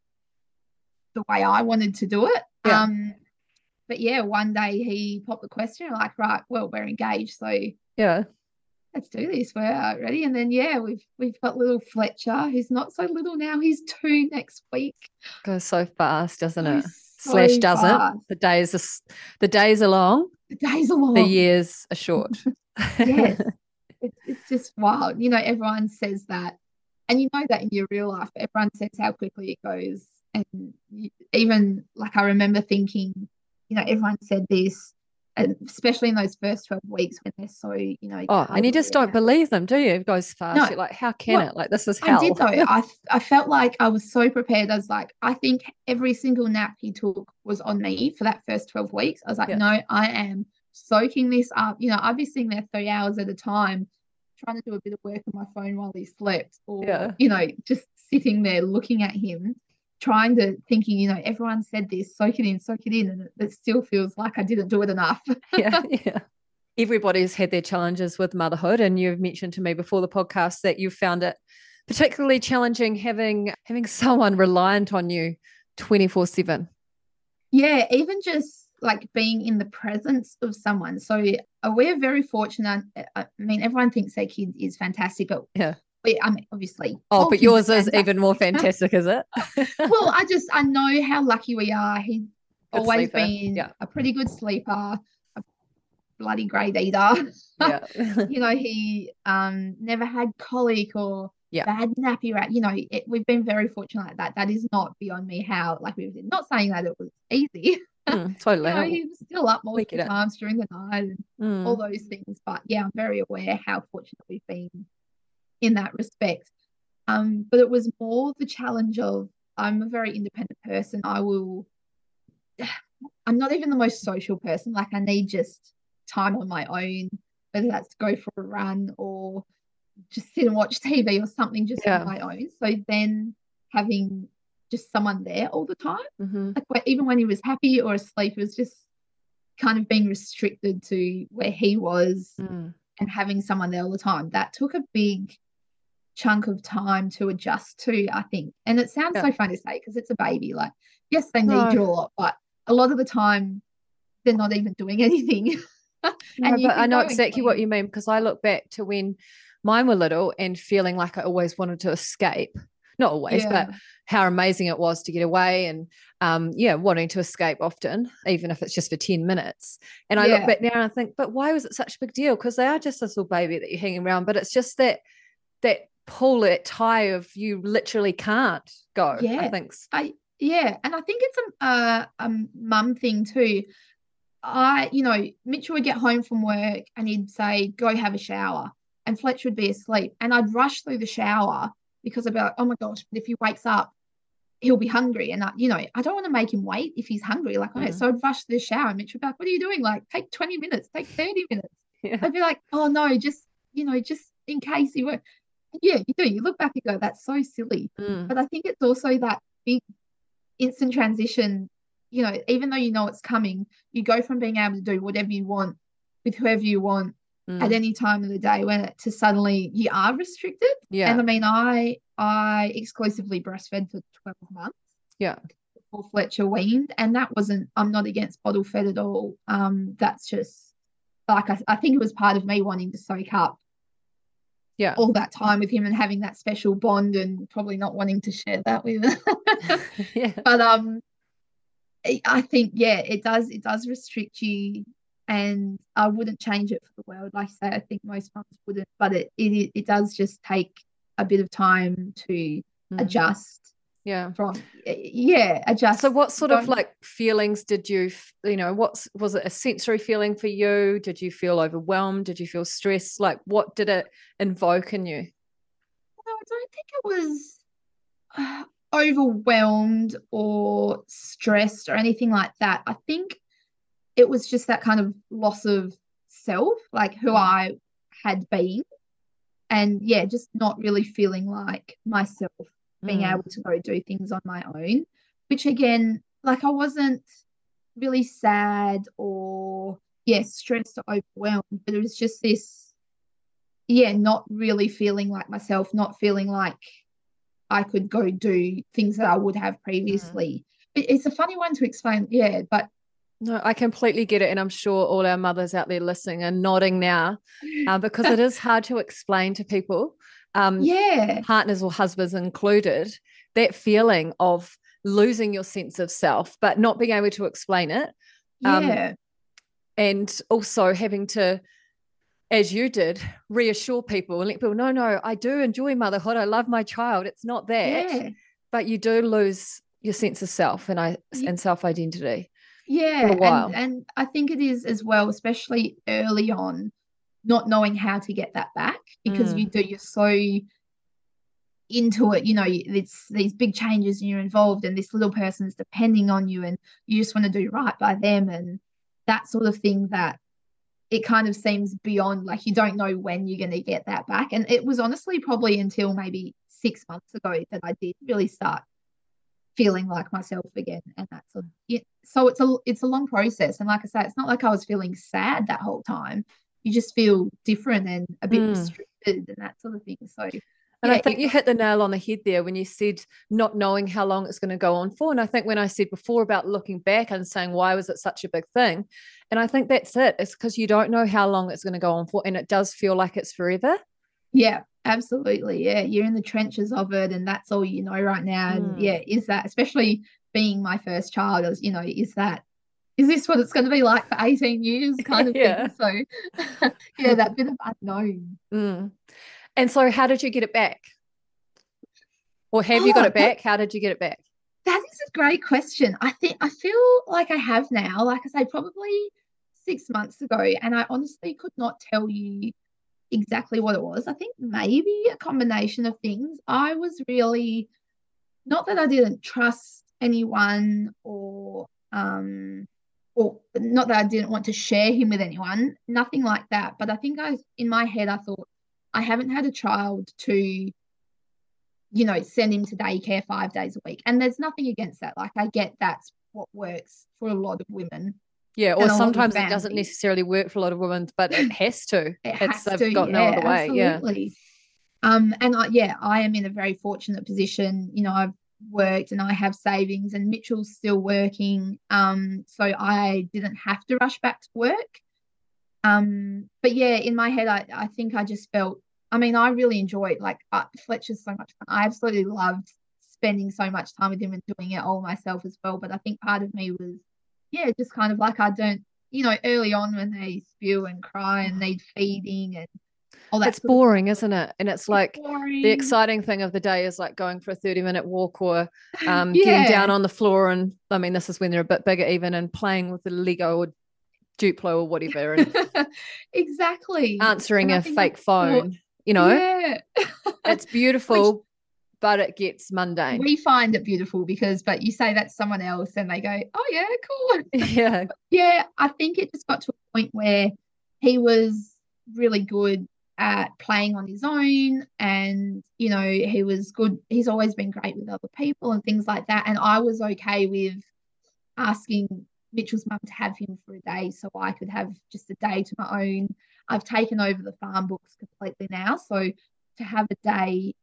[SPEAKER 2] the way I wanted to do it. Yeah. Um, but yeah, one day he popped the question like, right, well, we're engaged, so
[SPEAKER 1] yeah,
[SPEAKER 2] let's do this. We're ready. And then yeah, we've we've got little Fletcher, who's not so little now. He's two next week.
[SPEAKER 1] Goes so fast, doesn't it? So Slash doesn't. Fast. The days are the days are long.
[SPEAKER 2] The days are long.
[SPEAKER 1] The years are short.
[SPEAKER 2] yes, it's, it's just wild. You know, everyone says that, and you know that in your real life. Everyone says how quickly it goes and even like I remember thinking, you know, everyone said this, especially in those first 12 weeks when they're so, you know.
[SPEAKER 1] Oh, and you just don't believe them, do you? It goes fast. No, You're like, how can well, it? Like, this is hell.
[SPEAKER 2] I did, though. I, I felt like I was so prepared. I was like, I think every single nap he took was on me for that first 12 weeks. I was like, yeah. no, I am soaking this up. You know, I'd be sitting there three hours at a time trying to do a bit of work on my phone while he slept or, yeah. you know, just sitting there looking at him trying to thinking, you know, everyone said this, soak it in, soak it in, and it, still feels like I didn't do it enough.
[SPEAKER 1] yeah, yeah. Everybody's had their challenges with motherhood, and you've mentioned to me before the podcast that you found it particularly challenging having having someone reliant on you 24 7
[SPEAKER 2] yeah even just like being in the presence of someone so uh, we're very fortunate i mean everyone thinks their kids is fantastic but
[SPEAKER 1] yeah
[SPEAKER 2] I mean, obviously.
[SPEAKER 1] Oh, but yours is even more fantastic, is it?
[SPEAKER 2] well, I just I know how lucky we are. He's good always sleeper. been yeah. a pretty good sleeper, a bloody great eater. Yeah. you know, he um never had colic or yeah. bad nappy rat. You know, it, we've been very fortunate like that. That is not beyond me how like we've been not saying that it was easy.
[SPEAKER 1] Mm, totally.
[SPEAKER 2] you know, he was still up multiple times during the night and mm. all those things. But yeah, I'm very aware how fortunate we've been in that respect. Um, but it was more the challenge of I'm a very independent person. I will, I'm not even the most social person. Like I need just time on my own, whether that's to go for a run or just sit and watch TV or something just yeah. on my own. So then having just someone there all the time,
[SPEAKER 1] mm-hmm.
[SPEAKER 2] like even when he was happy or asleep, it was just kind of being restricted to where he was
[SPEAKER 1] mm.
[SPEAKER 2] and having someone there all the time. That took a big chunk of time to adjust to, I think. And it sounds yeah. so funny to say because it's a baby. Like, yes, they need no. you a lot, but a lot of the time they're not even doing anything.
[SPEAKER 1] no, but I know exactly what you mean because I look back to when mine were little and feeling like I always wanted to escape. Not always, yeah. but how amazing it was to get away and um yeah, wanting to escape often, even if it's just for 10 minutes. And I yeah. look back now and I think, but why was it such a big deal? Because they are just this little baby that you're hanging around, but it's just that that pull it tie of you literally can't go.
[SPEAKER 2] Yeah,
[SPEAKER 1] I think.
[SPEAKER 2] I yeah, and I think it's a a, a mum thing too. I, you know, Mitchell would get home from work and he'd say, "Go have a shower," and Fletch would be asleep, and I'd rush through the shower because I'd be like, "Oh my gosh!" But if he wakes up, he'll be hungry, and I, you know, I don't want to make him wait if he's hungry. Like, okay, mm. so I'd rush to the shower, and Mitch would be like, "What are you doing? Like, take twenty minutes, take thirty minutes." yeah. I'd be like, oh no, just you know, just in case you were. Yeah, you do. You look back and go, that's so silly. Mm. But I think it's also that big instant transition. You know, even though you know it's coming, you go from being able to do whatever you want with whoever you want mm. at any time of the day when to suddenly you are restricted. Yeah. And I mean, I I exclusively breastfed for 12 months.
[SPEAKER 1] Yeah.
[SPEAKER 2] Before Fletcher weaned. And that wasn't, I'm not against bottle fed at all. Um, that's just like I, I think it was part of me wanting to soak up
[SPEAKER 1] yeah.
[SPEAKER 2] all that time with him and having that special bond and probably not wanting to share that with yeah. But um i think yeah it does it does restrict you and i wouldn't change it for the world. Like i say i think most moms wouldn't but it it, it does just take a bit of time to mm. adjust
[SPEAKER 1] yeah.
[SPEAKER 2] from yeah adjust
[SPEAKER 1] so what sort of like feelings did you you know what's was it a sensory feeling for you? Did you feel overwhelmed? Did you feel stressed? Like what did it invoke in you?
[SPEAKER 2] No i don't think it was uh, overwhelmed or stressed or anything like that. I think it was just that kind of loss of self like who mm. i had been. And yeah just not really feeling like myself being mm. able to go do things on my own, which again, like I wasn't really sad or yeah, stressed or overwhelmed, but it was just this, yeah, not really feeling like myself, not feeling like I could go do things that I would have previously. Mm. It's a funny one to explain, yeah, but
[SPEAKER 1] no, I completely get it. And I'm sure all our mothers out there listening are nodding now uh, because it is hard to explain to people
[SPEAKER 2] um, yeah,
[SPEAKER 1] partners or husbands included, that feeling of losing your sense of self, but not being able to explain it.
[SPEAKER 2] Um, yeah.
[SPEAKER 1] And also having to, as you did, reassure people and let people know, no, I do enjoy motherhood. I love my child. It's not that. Yeah. But you do lose your sense of self and I yeah. and self identity.
[SPEAKER 2] Yeah. And, and I think it is as well, especially early on not knowing how to get that back because mm. you do you're so into it you know it's these big changes and you're involved and this little person is depending on you and you just want to do right by them and that sort of thing that it kind of seems beyond like you don't know when you're going to get that back. And it was honestly probably until maybe six months ago that i did really start feeling like myself again and that's a, yeah, so it's a it's a long process. And like i say it's not like i was feeling sad that whole time you just feel different and a bit mm. restricted and that sort of thing. So
[SPEAKER 1] and yeah, I think you hit the nail on the head there when you said not knowing how long it's going to go on for. And I think when I said before about looking back and saying, why was it such a big thing? And I think that's it. It's because you don't know how long it's going to go on for. And it does feel like it's forever.
[SPEAKER 2] Yeah, absolutely. Yeah. You're in the trenches of it. And that's all you know right now. And mm. yeah, is that, especially being my first child, is, you know, is that is this what it's going to be like for 18 years kind of yeah. thing? So yeah that bit of unknown.
[SPEAKER 1] Mm. and so how did you get it back? Or have oh, you got oh, it back? that, how did you get it back?
[SPEAKER 2] That is a great question. I think i feel like i have now like i say probably six months ago and i honestly could not tell you exactly what it was. I think maybe a combination of things. I was really not that i didn't trust anyone or um or not that I didn't want to share him with anyone, nothing like that. But I think I, in my head, I thought I haven't had a child to, you know, send him to daycare five days a week. And there's nothing against that. Like I get that's what works for a lot of women.
[SPEAKER 1] Yeah, or sometimes it doesn't necessarily work for a lot of women, but it has to.
[SPEAKER 2] it has it's, to. got yeah, no other way. Absolutely. Yeah. Um, and I, yeah, I am in a very fortunate position. You know, I've worked and I have savings and Mitchell's still working. Um, so I didn't have to rush back to work. Um, but yeah, in my head, I, I think I just felt, I mean, I really enjoyed like uh, Fletcher's so much fun. I absolutely loved spending so much time with him and doing it all myself as well. But I think part of me was, yeah, just kind of like I don't, you know, early on when they spew and cry and need feeding and
[SPEAKER 1] all that. It's boring, isn't it? And it's like the exciting thing of the day is like going for a 30 minute walk or um, yeah. getting down on the floor. And I mean, this is when they're a bit bigger, even and playing with the Lego or Duplo or whatever. And
[SPEAKER 2] exactly.
[SPEAKER 1] Answering a fake phone, you know?
[SPEAKER 2] Yeah.
[SPEAKER 1] it's beautiful. Which, but it gets mundane.
[SPEAKER 2] We find it beautiful because, but you say that's someone else and they go, oh, yeah, cool.
[SPEAKER 1] Yeah.
[SPEAKER 2] yeah. I think it just got to a point where he was really good at playing on his own and you know he was good he's always been great with other people and things like that and I was okay with asking Mitchell's mum to have him for a day so I could have just a day to my own. I've taken over the farm books completely now. So to have a day,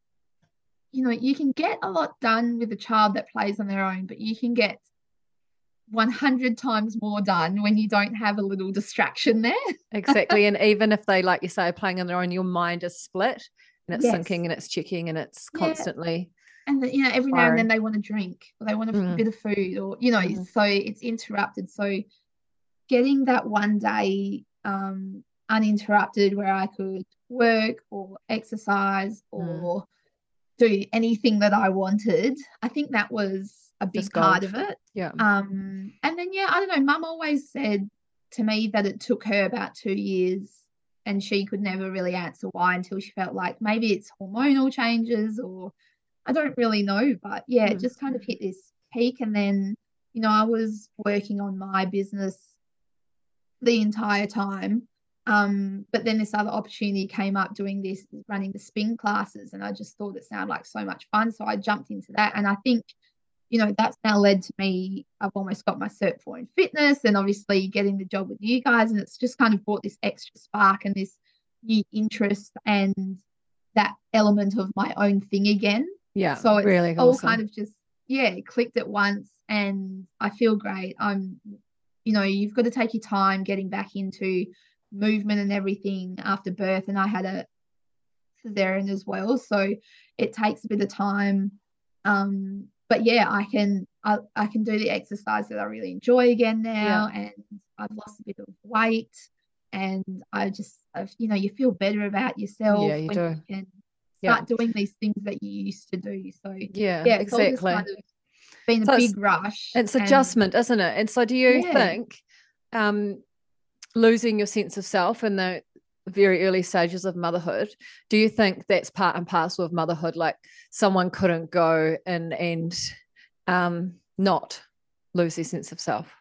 [SPEAKER 2] you know, you can get a lot done with a child that plays on their own, but you can get 100 times more done when you don't have a little distraction there.
[SPEAKER 1] exactly. And even if they, like you say, are playing on their own, your mind is split and it's yes. thinking and it's checking and it's constantly.
[SPEAKER 2] Yeah and the, you know every now and then they want to drink or they want a mm. bit of food or you know mm. so it's interrupted so getting that one day um uninterrupted where i could work or exercise mm. or mm. do anything that i wanted i think that was a big part of it
[SPEAKER 1] yeah
[SPEAKER 2] um and then yeah i don't know mum always said to me that it took her about two years and she could never really answer why until she felt like maybe it's hormonal changes or I don't really know, but yeah, mm. it just kind of hit this peak. And then, you know, I was working on my business the entire time. Um, but then this other opportunity came up doing this, running the spin classes, and I just thought it sounded like so much fun. So I jumped into that. And I think, you know, that's now led to me. I've almost got my cert four in fitness and obviously getting the job with you guys. And it's just kind of brought this extra spark and this new interest and that element of my own thing again.
[SPEAKER 1] Yeah.
[SPEAKER 2] So it's really all awesome. kind of just, yeah, clicked at once and I feel great. I'm, you know, you've got to take your time getting back into movement and everything after birth. And I had a cesarean as well. So it takes a bit of time. Um, but yeah, I can I, I can do the exercise that I really enjoy again now, yeah. and I've lost a bit of weight, and I just I've, you know you feel better about yourself.
[SPEAKER 1] Yeah, you do. You
[SPEAKER 2] can start yeah. doing these things that you used to do. So
[SPEAKER 1] yeah, yeah, exactly. Kind of
[SPEAKER 2] been so a big rush.
[SPEAKER 1] It's and, adjustment, isn't it? And so, do you yeah. think um, losing your sense of self and the very early stages of motherhood, do you think that's part and parcel of motherhood? Like someone couldn't go and and um, not lose their sense of self.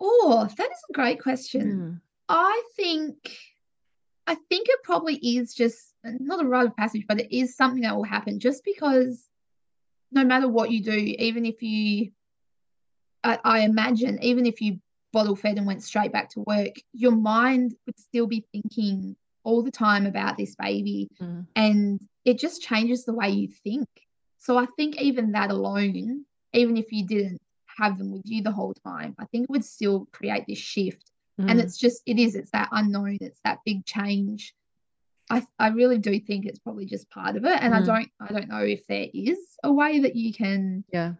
[SPEAKER 2] Oh, that is a great question. Mm. I think I think it probably is just not a rite of passage, but it is something that will happen just because no matter what you do, even if you, I, I imagine, even if you bottle fed and went straight back to work, your mind would still be thinking all the time about this baby. Mm. And it just changes the way you think. So I think even that alone, even if you didn't have them with you the whole time, I think it would still create this shift. Mm. And it's just, it is, it's that unknown, it's that big change I, I really do think it's probably just part of it and mm. i don't i don't know if there is a way that you can
[SPEAKER 1] yeah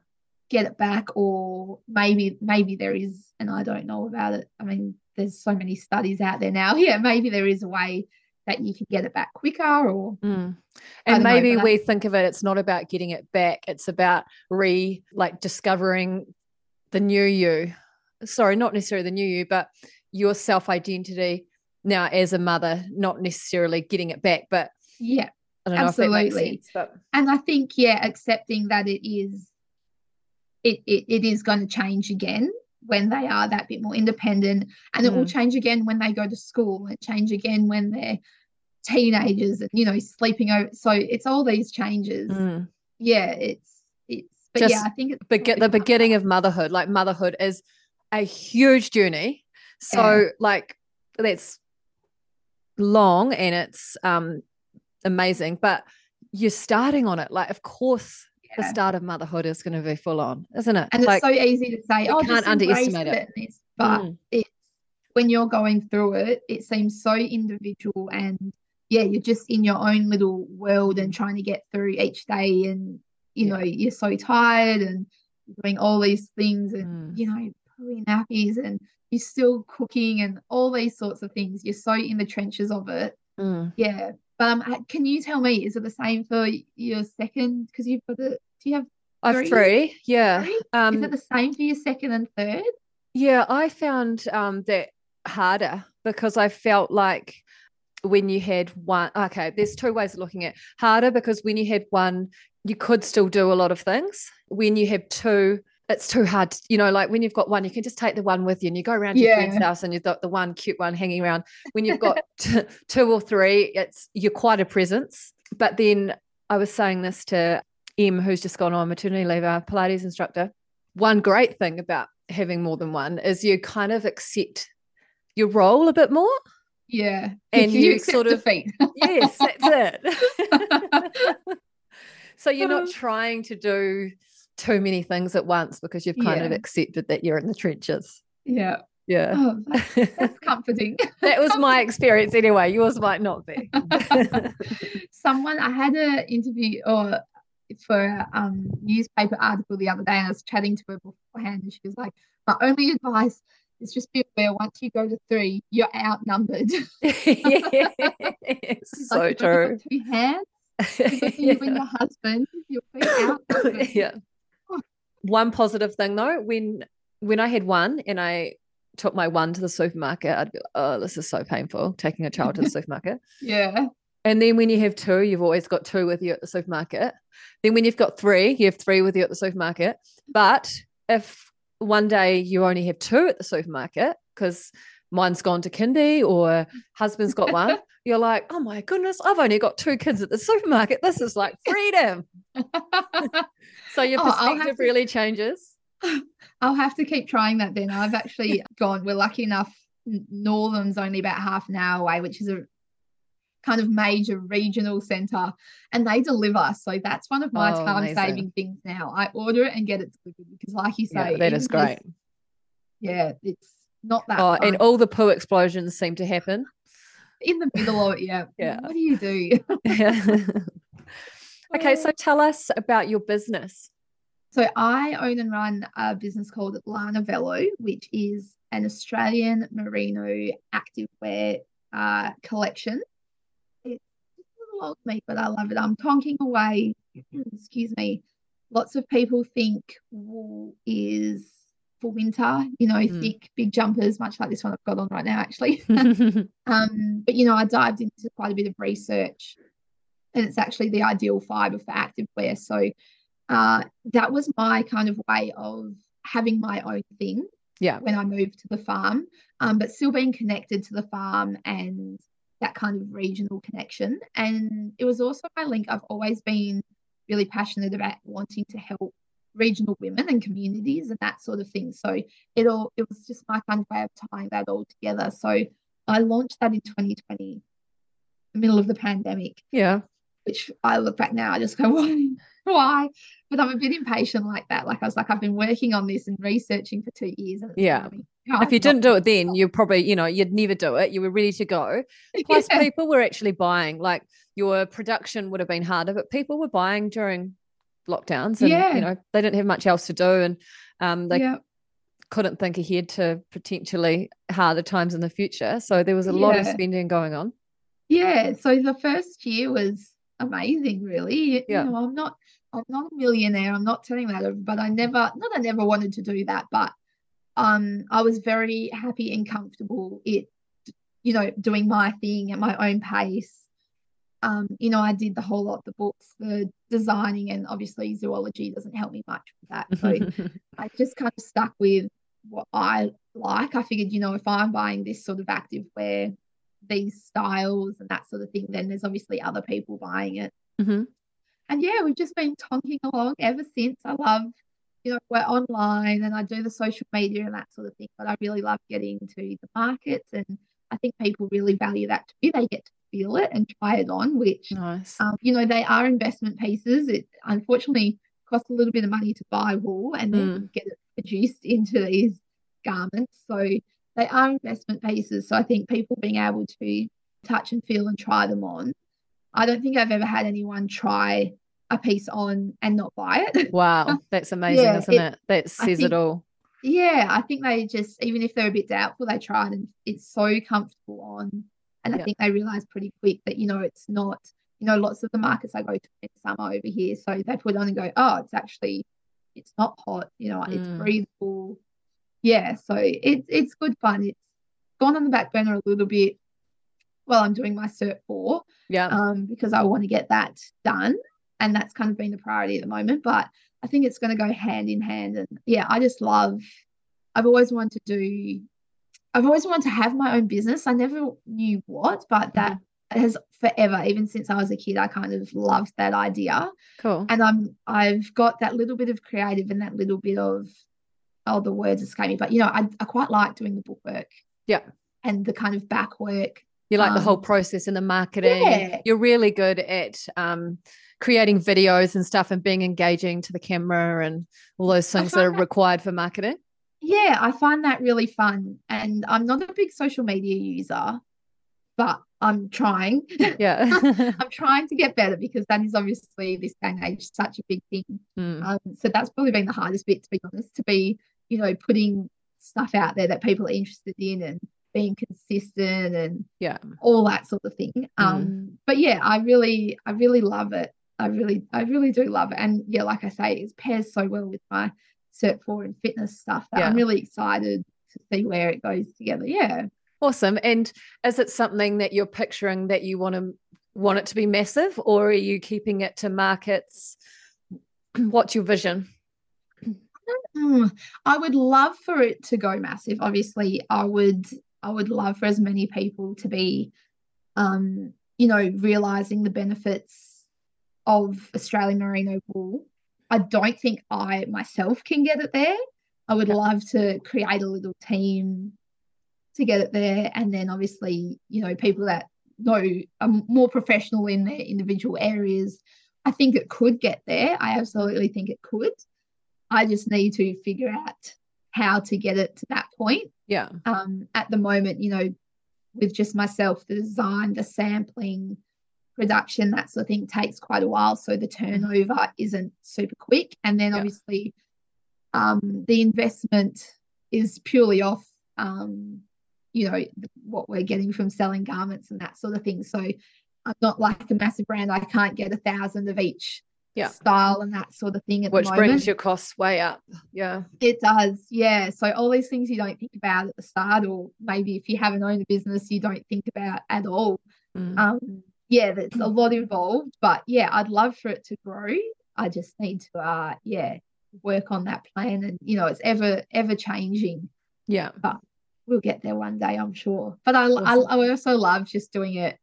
[SPEAKER 2] get it back or maybe maybe there is and i don't know about it i mean there's so many studies out there now yeah maybe there is a way that you can get it back quicker or
[SPEAKER 1] mm. and maybe know, we think of it it's not about getting it back it's about re like discovering the new you sorry not necessarily the new you but your self identity now as a mother, not necessarily getting it back, but
[SPEAKER 2] yeah, absolutely. Sense, but... And I think yeah, accepting that it is, it it, it is going to change again when they are that bit more independent, and mm. it will mm. change again when they go to school, and change again when they're teenagers, and you know sleeping over. So it's all these changes. Mm. Yeah, it's it's. But Just yeah, I think it's
[SPEAKER 1] the beginning of motherhood. Like motherhood is a huge journey. So yeah. like that's long and it's um amazing, but you're starting on it. Like, of course, yeah. the start of motherhood is going to be full on, isn't it?
[SPEAKER 2] And
[SPEAKER 1] like,
[SPEAKER 2] it's so easy to say, oh, can't underestimate it. but mm. it's when you're going through it, it seems so individual and yeah, you're just in your own little world and trying to get through each day and you yeah. know, you're so tired and doing all these things and mm. you know, pulling nappies and you're still cooking and all these sorts of things. You're so in the trenches of it.
[SPEAKER 1] Mm.
[SPEAKER 2] Yeah. But um, can you tell me, is it the same for your second? Because you've got the, do you have Three?
[SPEAKER 1] I have three. Yeah.
[SPEAKER 2] Three? Um, is it the same for your second and third?
[SPEAKER 1] Yeah, I found um, that harder because I felt like when you had one, okay, there's two ways of looking at harder because when you had one, you could still do a lot of things. When you have two, it's too hard. You know, like when you've got one, you can just take the one with you and you go around yeah. your friend's house and you've got the one cute one hanging around. When you've got t- two or three, it's you're quite a presence. But then I was saying this to Em, who's just gone on maternity leave, our Pilates instructor. One great thing about having more than one is you kind of accept your role a bit more.
[SPEAKER 2] Yeah.
[SPEAKER 1] And you, you sort of defeat. yes, that's it. so you're not oh. trying to do too many things at once because you've kind yeah. of accepted that you're in the trenches.
[SPEAKER 2] Yeah.
[SPEAKER 1] Yeah.
[SPEAKER 2] Oh, that's, that's comforting.
[SPEAKER 1] that was my experience anyway. Yours might not be.
[SPEAKER 2] Someone I had an interview or for a um, newspaper article the other day and I was chatting to her beforehand and she was like, My only advice is just be aware once you go to three, you're outnumbered.
[SPEAKER 1] yeah, so like, true.
[SPEAKER 2] Two hands, yeah. you and your husband, you'll be outnumbered.
[SPEAKER 1] yeah. One positive thing though, when when I had one and I took my one to the supermarket, I'd be like, oh, this is so painful taking a child to the supermarket.
[SPEAKER 2] Yeah.
[SPEAKER 1] And then when you have two, you've always got two with you at the supermarket. Then when you've got three, you have three with you at the supermarket. But if one day you only have two at the supermarket because mine's gone to kindy or husband's got one, you're like, oh my goodness, I've only got two kids at the supermarket. This is like freedom. So your oh, perspective oh, really changes.
[SPEAKER 2] I'll have to keep trying that then. I've actually gone, we're lucky enough, Northam's only about half an hour away, which is a kind of major regional center and they deliver. So that's one of my oh, time saving things now. I order it and get it delivered because, like you say,
[SPEAKER 1] yeah, that is great.
[SPEAKER 2] yeah, it's not that.
[SPEAKER 1] Oh, and all the poo explosions seem to happen
[SPEAKER 2] in the middle of it. Yeah.
[SPEAKER 1] Yeah.
[SPEAKER 2] What do you do?
[SPEAKER 1] Okay, so tell us about your business.
[SPEAKER 2] So I own and run a business called Lana Velo, which is an Australian merino activewear uh, collection. It's a little old me, but I love it. I'm tonking away. Excuse me. Lots of people think wool is for winter, you know, mm. thick, big jumpers, much like this one I've got on right now, actually. um, but, you know, I dived into quite a bit of research and it's actually the ideal fiber for active wear. So uh, that was my kind of way of having my own thing.
[SPEAKER 1] Yeah.
[SPEAKER 2] When I moved to the farm, um, but still being connected to the farm and that kind of regional connection. And it was also my link. I've always been really passionate about wanting to help regional women and communities and that sort of thing. So it all it was just my kind of way of tying that all together. So I launched that in 2020, the middle of the pandemic.
[SPEAKER 1] Yeah.
[SPEAKER 2] Which I look back now, I just go, why? Why? But I'm a bit impatient like that. Like I was like, I've been working on this and researching for two years.
[SPEAKER 1] yeah. if you didn't do it then, you probably, you know, you'd never do it. You were ready to go. Plus, yeah. people were actually buying. Like your production would have been harder, but people were buying during lockdowns and yeah. you know they didn't have much else to do and um, they yeah. couldn't think ahead to potentially harder times in the future so there was a lot of spending going on
[SPEAKER 2] yeah so the first year was amazing really yeah. you know i'm not i'm not a millionaire i'm not telling that but i never not i never wanted to do that but um i was very happy and comfortable it you know doing my thing at my own pace um, you know, I did the whole lot, the books, the designing, and obviously zoology doesn't help me much with that. So I just kind of stuck with what I like. I figured, you know, if I'm buying this sort of active wear, these styles and that sort of thing, then there's obviously other people buying it.
[SPEAKER 1] Mm-hmm.
[SPEAKER 2] And yeah, we've just been tonking along ever since. I love, you know, we're online and I do the social media and that sort of thing, but I really love getting to the markets and I think people really value that too. They get to feel it and try it on, which,
[SPEAKER 1] nice.
[SPEAKER 2] um, you know, they are investment pieces. It unfortunately costs a little bit of money to buy wool and then mm. get it produced into these garments. So they are investment pieces. So I think people being able to touch and feel and try them on. I don't think I've ever had anyone try a piece on and not buy it.
[SPEAKER 1] Wow, that's amazing, yeah, isn't it, it? That says think, it all.
[SPEAKER 2] Yeah, I think they just even if they're a bit doubtful, they try it and it's so comfortable on and yeah. I think they realize pretty quick that, you know, it's not, you know, lots of the markets I go to in summer over here. So they put on and go, oh, it's actually, it's not hot, you know, mm. it's breathable. Yeah. So it's, it's good fun. It's gone on the back burner a little bit while I'm doing my cert four.
[SPEAKER 1] Yeah.
[SPEAKER 2] Um, because I want to get that done. And that's kind of been the priority at the moment. But I think it's going to go hand in hand. And yeah, I just love, I've always wanted to do, I've always wanted to have my own business. I never knew what, but that mm-hmm. has forever, even since I was a kid, I kind of loved that idea.
[SPEAKER 1] Cool.
[SPEAKER 2] And I'm, I've got that little bit of creative and that little bit of, oh, the words escape me, but you know, I, I quite like doing the bookwork.
[SPEAKER 1] Yeah.
[SPEAKER 2] And the kind of back work.
[SPEAKER 1] You like um, the whole process and the marketing. Yeah. You're really good at, um, creating videos and stuff and being engaging to the camera and all those things that are that, required for marketing?
[SPEAKER 2] Yeah, I find that really fun. And I'm not a big social media user, but I'm trying.
[SPEAKER 1] Yeah.
[SPEAKER 2] I'm trying to get better because that is obviously this day and age such a big thing. Mm. Um, so that's probably been the hardest bit, to be honest, to be, you know, putting stuff out there that people are interested in and being consistent and
[SPEAKER 1] yeah
[SPEAKER 2] all that sort of thing mm. um but yeah i really i really love it I really, I really do love it. And yeah, like I say, it pairs so well with my Cert 4 and fitness stuff that yeah. I'm really excited to see where it goes together. Yeah.
[SPEAKER 1] Awesome. And is it something that you're picturing that you want to want it to be massive or are you keeping it to markets? What's your vision?
[SPEAKER 2] Mm, I would love for it to go massive. Obviously, I would I would love for as many people to be um, you know, realizing the benefits of Australian merino wool. I don't think I myself can get it there. I would love to create a little team to get it there. And then obviously, you know, people that know are more professional in their individual areas. I think it could get there. I absolutely think it could. I just need to figure out how to get it to that point.
[SPEAKER 1] Yeah.
[SPEAKER 2] Um, at the moment, you know, with just myself, the design, the sampling, production, that sort of thing takes quite a while. So the turnover isn't super quick. And then obviously um, the investment is purely off, um, you know, what we're getting from selling garments and that sort of thing. So I'm not like a massive brand. I can't get a thousand of each
[SPEAKER 1] yeah.
[SPEAKER 2] style and that sort of thing at
[SPEAKER 1] which
[SPEAKER 2] the
[SPEAKER 1] brings your costs way up yeah
[SPEAKER 2] it does yeah so all these things you don't think about at the start or maybe if you haven't owned a business you don't think about at all mm. um, yeah, there's a lot involved, but yeah, I'd love for it to grow. I just need to, uh, yeah, work on that plan, and you know, it's ever ever changing.
[SPEAKER 1] Yeah,
[SPEAKER 2] but we'll get there one day, I'm sure. But I, awesome. I, I also love just doing it.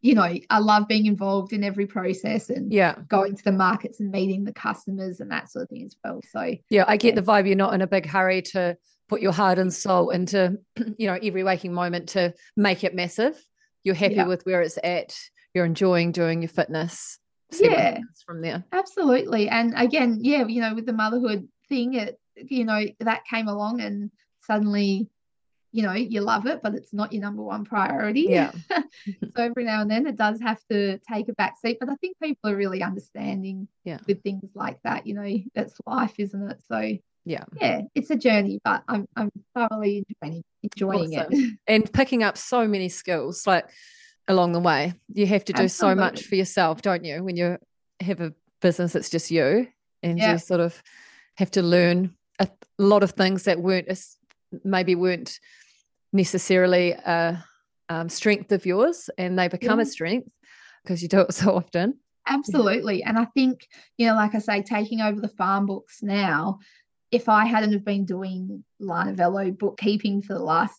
[SPEAKER 2] You know, I love being involved in every process and
[SPEAKER 1] yeah,
[SPEAKER 2] going to the markets and meeting the customers and that sort of thing as well. So
[SPEAKER 1] yeah, I get yeah. the vibe. You're not in a big hurry to put your heart and soul into, you know, every waking moment to make it massive. You're happy yeah. with where it's at you're enjoying doing your fitness
[SPEAKER 2] yeah
[SPEAKER 1] from there
[SPEAKER 2] absolutely and again yeah you know with the motherhood thing it you know that came along and suddenly you know you love it but it's not your number one priority
[SPEAKER 1] yeah
[SPEAKER 2] so every now and then it does have to take a back seat but i think people are really understanding
[SPEAKER 1] yeah
[SPEAKER 2] with things like that you know that's life isn't it so
[SPEAKER 1] yeah
[SPEAKER 2] yeah it's a journey but i'm, I'm thoroughly enjoying, enjoying awesome. it
[SPEAKER 1] and picking up so many skills like along the way. You have to do Absolutely. so much for yourself, don't you? When you have a business, it's just you, and yeah. you sort of have to learn a lot of things that weren't maybe weren't necessarily a um, strength of yours, and they become yeah. a strength because you do it so often.
[SPEAKER 2] Absolutely, and I think you know, like I say, taking over the farm books now. If I hadn't have been doing Lana Vello bookkeeping for the last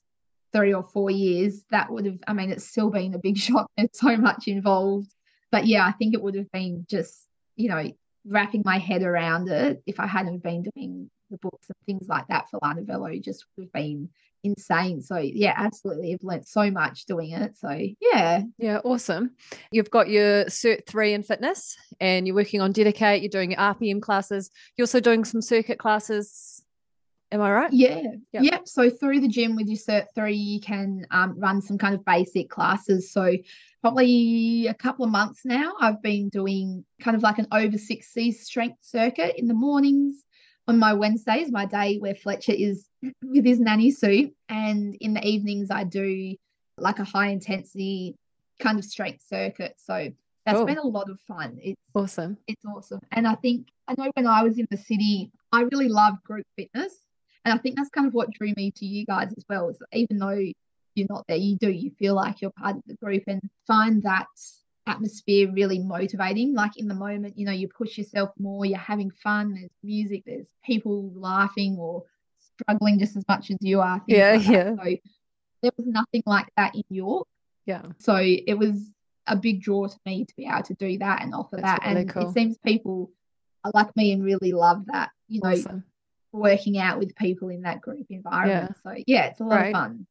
[SPEAKER 2] three or four years, that would have, I mean, it's still been a big shock. There's so much involved. But yeah, I think it would have been just, you know, wrapping my head around it if I hadn't been doing the books and things like that for Lana just would have been insane. So yeah, absolutely. I've learned so much doing it. So yeah.
[SPEAKER 1] Yeah, awesome. You've got your cert three in fitness and you're working on DediKate, you're doing your RPM classes, you're also doing some circuit classes Am I right?
[SPEAKER 2] Yeah. Yep. yep. So through the gym with your Cert 3, you can um, run some kind of basic classes. So probably a couple of months now, I've been doing kind of like an over 60 strength circuit in the mornings. On my Wednesdays, my day where Fletcher is with his nanny suit. And in the evenings, I do like a high intensity kind of strength circuit. So that's cool. been a lot of fun. It's
[SPEAKER 1] awesome.
[SPEAKER 2] It's awesome. And I think I know when I was in the city, I really loved group fitness. And I think that's kind of what drew me to you guys as well. Is even though you're not there, you do, you feel like you're part of the group and find that atmosphere really motivating. Like in the moment, you know, you push yourself more, you're having fun, there's music, there's people laughing or struggling just as much as you are.
[SPEAKER 1] Yeah, like yeah. So
[SPEAKER 2] there was nothing like that in York.
[SPEAKER 1] Yeah.
[SPEAKER 2] So it was a big draw to me to be able to do that and offer That's that. Really and cool. it seems people are like me and really love that, you know, awesome. Working out with people in that group environment. Yeah. So yeah, it's a lot right. of fun.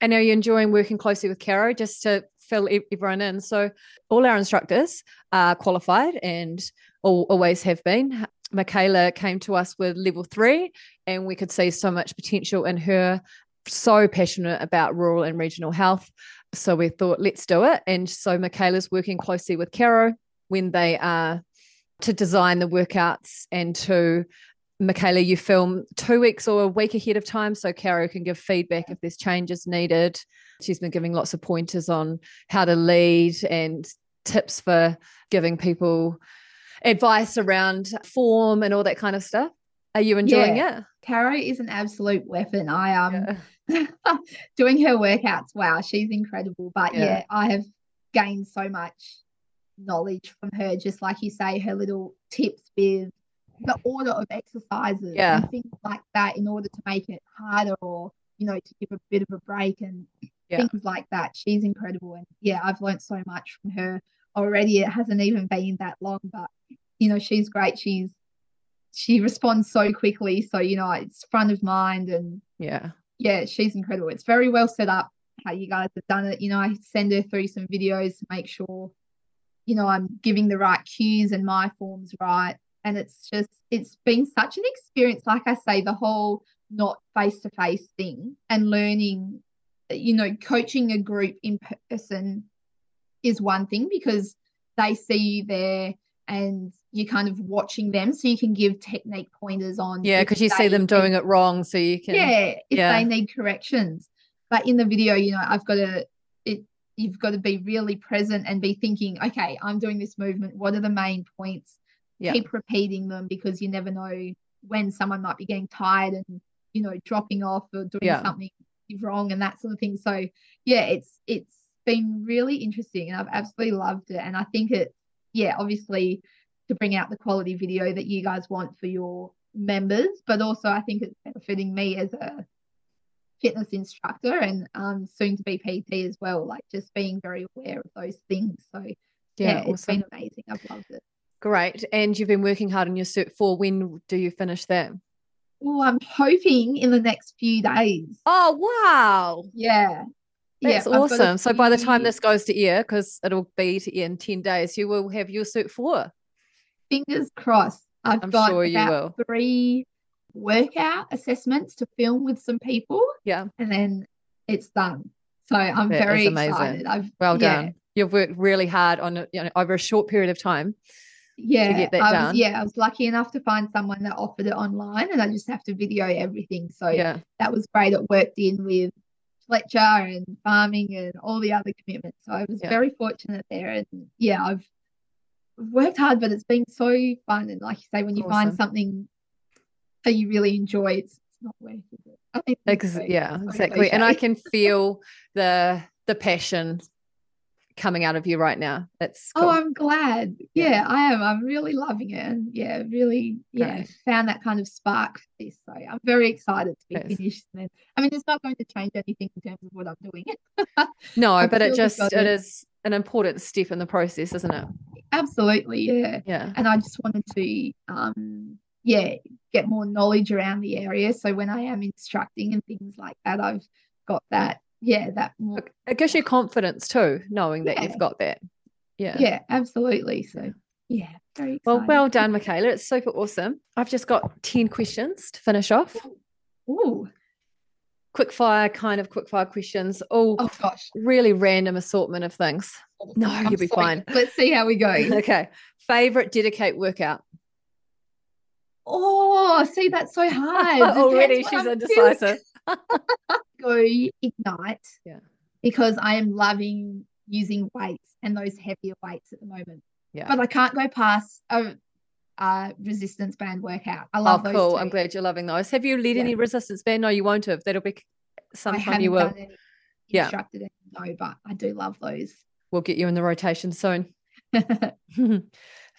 [SPEAKER 1] And are you enjoying working closely with Caro just to fill everyone in? So all our instructors are qualified and all, always have been. Mikahla came to us with level three, and we could see so much potential in her. So passionate about rural and regional health. So we thought, let's do it. And so Mikahla's working closely with Caro when they are to design the workouts and to Mikahla, you film two weeks or a week ahead of time so Caro can give feedback if there's changes needed. She's been giving lots of pointers on how to lead and tips for giving people advice around form and all that kind of stuff. Are you enjoying yeah. it?
[SPEAKER 2] Caro is an absolute weapon. I um yeah. doing her workouts. Wow, she's incredible. But yeah. yeah, I have gained so much knowledge from her. Just like you say, her little tips with the order of exercises
[SPEAKER 1] yeah.
[SPEAKER 2] and things like that in order to make it harder or you know to give a bit of a break and yeah. things like that. She's incredible and yeah i've learned so much from her already. It hasn't even been that long but you know she's great. She's she responds so quickly. So you know it's front of mind and
[SPEAKER 1] yeah.
[SPEAKER 2] yeah she's incredible. It's very well set up how you guys have done it. You know i send her through some videos to make sure you know i'm giving the right cues and my form's right and it's just it's been such an experience like i say the whole not face to face thing and learning you know coaching a group in person is one thing because they see you there and you're kind of watching them. So you can give technique pointers on
[SPEAKER 1] yeah because you see them doing it wrong so you can
[SPEAKER 2] yeah if yeah. they need corrections. But in the video you know i've got to it you've got to be really present and be thinking okay i'm doing this movement. What are the main points yeah. keep repeating them because you never know when someone might be getting tired and you know dropping off or doing yeah. something wrong and that sort of thing so yeah it's it's been really interesting and i've absolutely loved it and i think it yeah obviously to bring out the quality video that you guys want for your members but also i think it's benefiting me as a fitness instructor and um, soon to be pt as well like just being very aware of those things so yeah, yeah awesome. it's been amazing i've loved it
[SPEAKER 1] Great. And you've been working hard on your cert four when do you finish that?
[SPEAKER 2] Oh, I'm hoping in the next few days.
[SPEAKER 1] Oh, wow.
[SPEAKER 2] Yeah.
[SPEAKER 1] That's yeah, awesome. So by the time this goes to air, because it'll be to air in 10 days, you will have your cert four.
[SPEAKER 2] Fingers crossed. I've I'm got sure you will. three workout assessments to film with some people.
[SPEAKER 1] Yeah.
[SPEAKER 2] And then it's done. So I'm that very excited. I've,
[SPEAKER 1] well done. You've worked really hard on you know over a short period of time
[SPEAKER 2] yeah, get that I done. Was, yeah, I was lucky enough to find someone that offered it online, and I just have to video everything. So
[SPEAKER 1] yeah,
[SPEAKER 2] that was great. It worked in with Fletcher and farming and all the other commitments. So I was yeah. very fortunate there, and yeah, I've worked hard, but it's been so fun. And like you say, when you awesome. find something that you really enjoy, it's, it's not worth it. I think
[SPEAKER 1] Ex- yeah, exactly. And I can feel the the passion coming out of you right now. It's
[SPEAKER 2] oh, cool. oh, I'm glad. Yeah, yeah, I am. I'm really loving it, and yeah, really, yeah, Great. found that kind of spark for this. So I'm very excited to be yes. finished. And I mean, it's not going to change anything in terms of what I'm doing.
[SPEAKER 1] no, but it just it is an important step in the process, isn't it?
[SPEAKER 2] Absolutely, yeah,
[SPEAKER 1] yeah.
[SPEAKER 2] And I just wanted to, um, yeah, get more knowledge around the area. So when I am instructing and things like that, I've got that yeah, that.
[SPEAKER 1] It gives you confidence too, knowing that yeah. you've got that. Yeah.
[SPEAKER 2] Yeah, absolutely. So yeah, very.
[SPEAKER 1] Well, well done, Mikahla. It's super awesome. I've just got 10 questions to finish off.
[SPEAKER 2] Ooh.
[SPEAKER 1] Quick fire, kind of quick fire questions.
[SPEAKER 2] Oh, oh gosh.
[SPEAKER 1] Really random assortment of things. No, I'm you'll be sorry. fine.
[SPEAKER 2] Let's see how we go.
[SPEAKER 1] okay. Favorite DediKate workout?
[SPEAKER 2] Oh, see, that's so hard.
[SPEAKER 1] Already she's indecisive.
[SPEAKER 2] go ignite.
[SPEAKER 1] Yeah.
[SPEAKER 2] Because i am loving using weights and those heavier weights at the moment.
[SPEAKER 1] Yeah.
[SPEAKER 2] But i can't go past a, a resistance band workout. I love oh,
[SPEAKER 1] cool. two. i'm glad you're loving those. Have you led yeah. any resistance band? No you won't have. That'll be sometime you will.
[SPEAKER 2] yeah. instructed no but i do love those.
[SPEAKER 1] We'll get you in the rotation soon.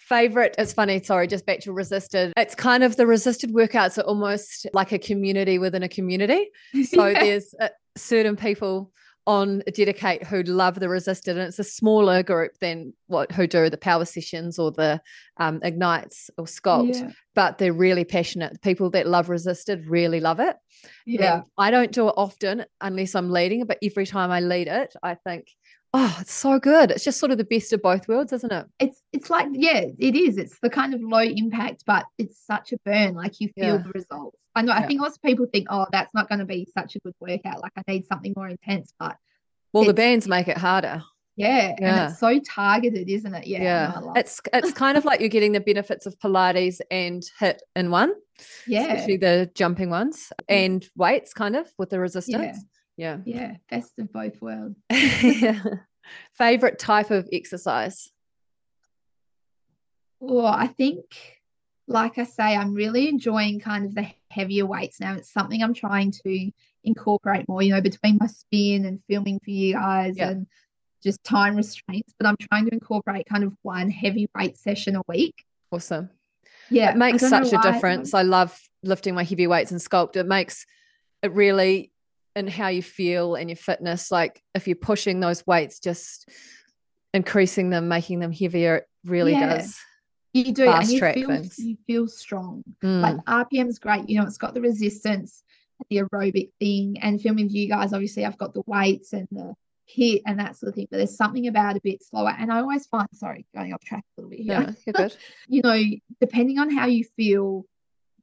[SPEAKER 1] favorite it's funny sorry just back to resisted. It's kind of the resisted workouts are almost like a community within a community. So yeah. there's uh, certain people on DediKate who love the resisted and it's a smaller group than what who do the power sessions or the um, ignites or sculpt yeah. but they're really passionate. People that love resisted really love it.
[SPEAKER 2] Yeah. And
[SPEAKER 1] i don't do it often unless i'm leading but every time i lead it i think oh it's so good. It's just sort of the best of both worlds isn't it?
[SPEAKER 2] It's it's like yeah it is. It's the kind of low impact but it's such a burn. Like you feel yeah. the results. I know yeah. i think lots of people think oh that's not going to be such a good workout. Like i need something more intense but
[SPEAKER 1] well the bands make it harder.
[SPEAKER 2] Yeah, yeah. and it's so targeted isn't it? Yeah
[SPEAKER 1] yeah. it's it's kind of like you're getting the benefits of pilates and HIIT in one
[SPEAKER 2] yeah.
[SPEAKER 1] especially the jumping ones. And weights kind of with the resistance
[SPEAKER 2] yeah. Yeah. Best of both worlds.
[SPEAKER 1] yeah. Favorite type of exercise?
[SPEAKER 2] Well, I think, like I say, I'm really enjoying kind of the heavier weights now. It's something I'm trying to incorporate more, you know, between my spin and filming for you guys yeah. and just time restraints. But I'm trying to incorporate kind of one heavy weight session a week.
[SPEAKER 1] Awesome.
[SPEAKER 2] Yeah.
[SPEAKER 1] It makes such a difference. I love lifting my heavy weights and sculpt. It makes it really and how you feel and your fitness like if you're pushing those weights just increasing them making them heavier it really yeah. does
[SPEAKER 2] you do and you feel, you feel strong mm. like rpm is great you know it's got the resistance the aerobic thing and filming with you guys obviously i've got the weights and the HIIT and that sort of thing but there's something about a bit slower and i always find sorry going off track a little bit here
[SPEAKER 1] yeah, you're good.
[SPEAKER 2] you know depending on how you feel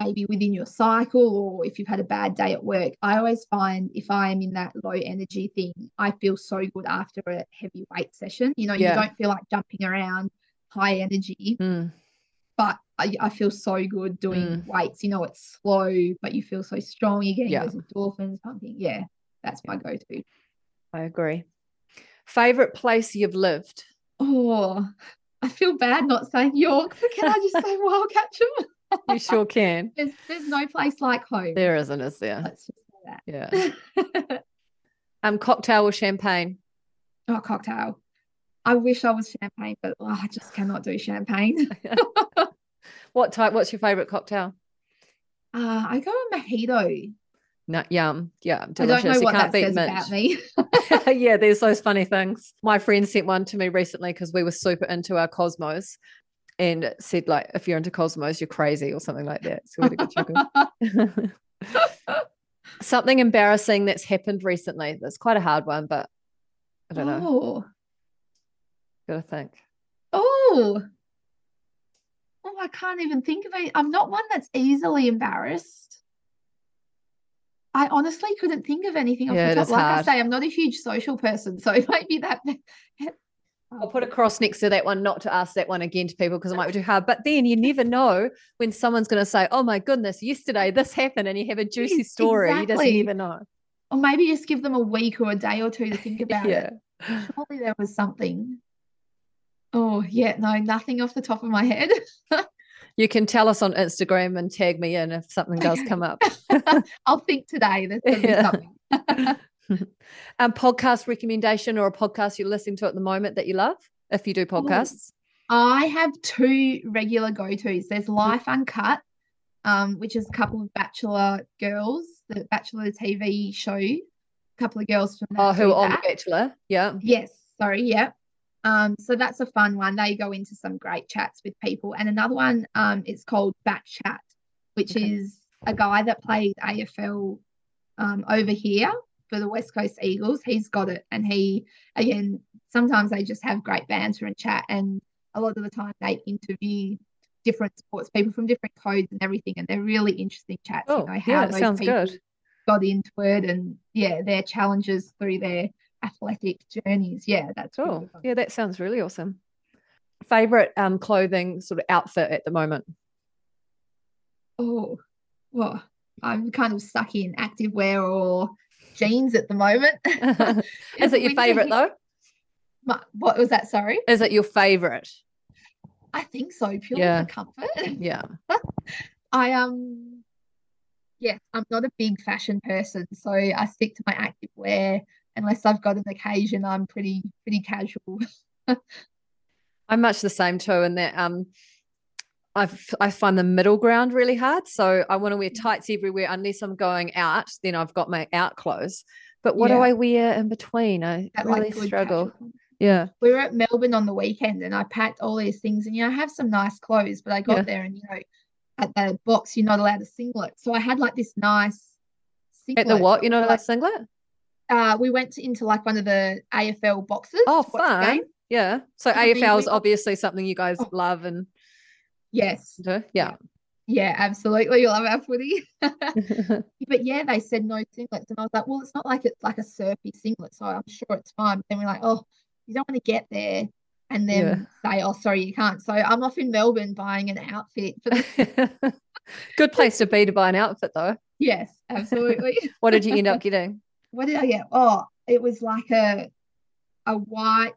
[SPEAKER 2] maybe within your cycle or if you've had a bad day at work, I always find if I am in that low energy thing, I feel so good after a heavy weight session. You know, yeah. you don't feel like jumping around high energy,
[SPEAKER 1] mm.
[SPEAKER 2] but I, I, feel so good doing mm. weights. You know, it's slow, but you feel so strong. You're getting yeah. those endorphins pumping. Yeah, that's my go to.
[SPEAKER 1] I agree. Favorite place you've lived?
[SPEAKER 2] Oh, I feel bad not saying York, but can I just say Wyalkatchem?
[SPEAKER 1] You sure can.
[SPEAKER 2] There's, there's no place like home.
[SPEAKER 1] There isn't, is there? Let's just say that. Yeah. um, cocktail or champagne?
[SPEAKER 2] Oh, cocktail. I wish I was champagne, but oh, I just cannot do champagne.
[SPEAKER 1] what type? What's your favorite cocktail?
[SPEAKER 2] Uh, I go with mojito.
[SPEAKER 1] No, yum, yeah,
[SPEAKER 2] delicious. I don't know what that says mint. about me.
[SPEAKER 1] yeah, there's those funny things. My friend sent one to me recently because we were super into our Cosmos, and said like if you're into cosmos you're crazy or something like that. So we had a something embarrassing that's happened recently. That's quite a hard one but i don't oh. know gotta think.
[SPEAKER 2] Oh. Oh i can't even think of it i'm not one that's easily embarrassed. I honestly couldn't think of anything off yeah, the top. Like hard. I say, I'm not a huge social person, so it might be that
[SPEAKER 1] I'll put a cross next to that one, not to ask that one again to people because it might be too hard. But then you never know when someone's going to say, "Oh my goodness, yesterday this happened," and you have a juicy story. Exactly. You just never know.
[SPEAKER 2] Or maybe just give them a week or a day or two to think about yeah. it. Surely there was something. Oh yeah, no, nothing off the top of my head.
[SPEAKER 1] you can tell us on Instagram and tag me in if something does come up.
[SPEAKER 2] I'll think today. There's yeah. something.
[SPEAKER 1] um, podcast recommendation or a podcast you're listening to at the moment that you love, if you do podcasts?
[SPEAKER 2] I have two regular go tos. There's Life Uncut, um, which is a couple of Bachelor girls, the Bachelor TV show. A couple of girls from
[SPEAKER 1] oh, who are on Bachelor? Yeah.
[SPEAKER 2] Yes. Sorry. Yeah. Um, so that's a fun one. They go into some great chats with people. And another one, um, it's called Back Chat, which okay. is a guy that plays AFL um, over here for the West Coast Eagles. He's got it. And he, again, sometimes they just have great banter and chat. And a lot of the time they interview different sports people from different codes and everything. And they're really interesting chats.
[SPEAKER 1] Oh, you know, how yeah, those sounds people good.
[SPEAKER 2] got into it and, yeah, their challenges through their athletic journeys. Yeah, that's
[SPEAKER 1] cool. Really yeah, that sounds really awesome. Favorite um, clothing sort of outfit at the moment?
[SPEAKER 2] Oh, well, I'm kind of stuck in activewear or jeans at the moment.
[SPEAKER 1] Is it your favorite though?
[SPEAKER 2] My, what was that? Sorry.
[SPEAKER 1] Is it your favorite?
[SPEAKER 2] I think so, purely yeah. for comfort.
[SPEAKER 1] Yeah.
[SPEAKER 2] I um yes, I'm not a big fashion person, so I stick to my active wear. unless I've got an occasion, I'm pretty pretty casual.
[SPEAKER 1] I'm much the same too, in that um, I I find the middle ground really hard. So I want to wear mm. tights everywhere unless I'm going out. Then I've got my out clothes. But what yeah. do I wear in between? I that really like struggle. Casual. Yeah.
[SPEAKER 2] We were at Melbourne on the weekend and I packed all these things and you know, I have some nice clothes, but I got yeah. there and you know, at the box you're not allowed a singlet. So I had like this nice
[SPEAKER 1] singlet. At the what? You're not allowed like, singlet?
[SPEAKER 2] Uh we went into like one of the AFL boxes.
[SPEAKER 1] Oh fun. Yeah. So AFL is obviously something you guys oh. love and
[SPEAKER 2] Yes.
[SPEAKER 1] Do? Yeah.
[SPEAKER 2] Yeah, absolutely. You love our footy. but yeah, they said no singlets. And I was like, well, it's not like it's like a surfy singlet, so I'm sure it's fine. But then we're like, oh, you don't want to get there and then yeah. say, oh, sorry, you can't. So I'm off in Melbourne buying an outfit.
[SPEAKER 1] Good place to be to buy an outfit, though.
[SPEAKER 2] Yes, absolutely.
[SPEAKER 1] what did you end up getting?
[SPEAKER 2] What did I get? Oh, it was like a a white.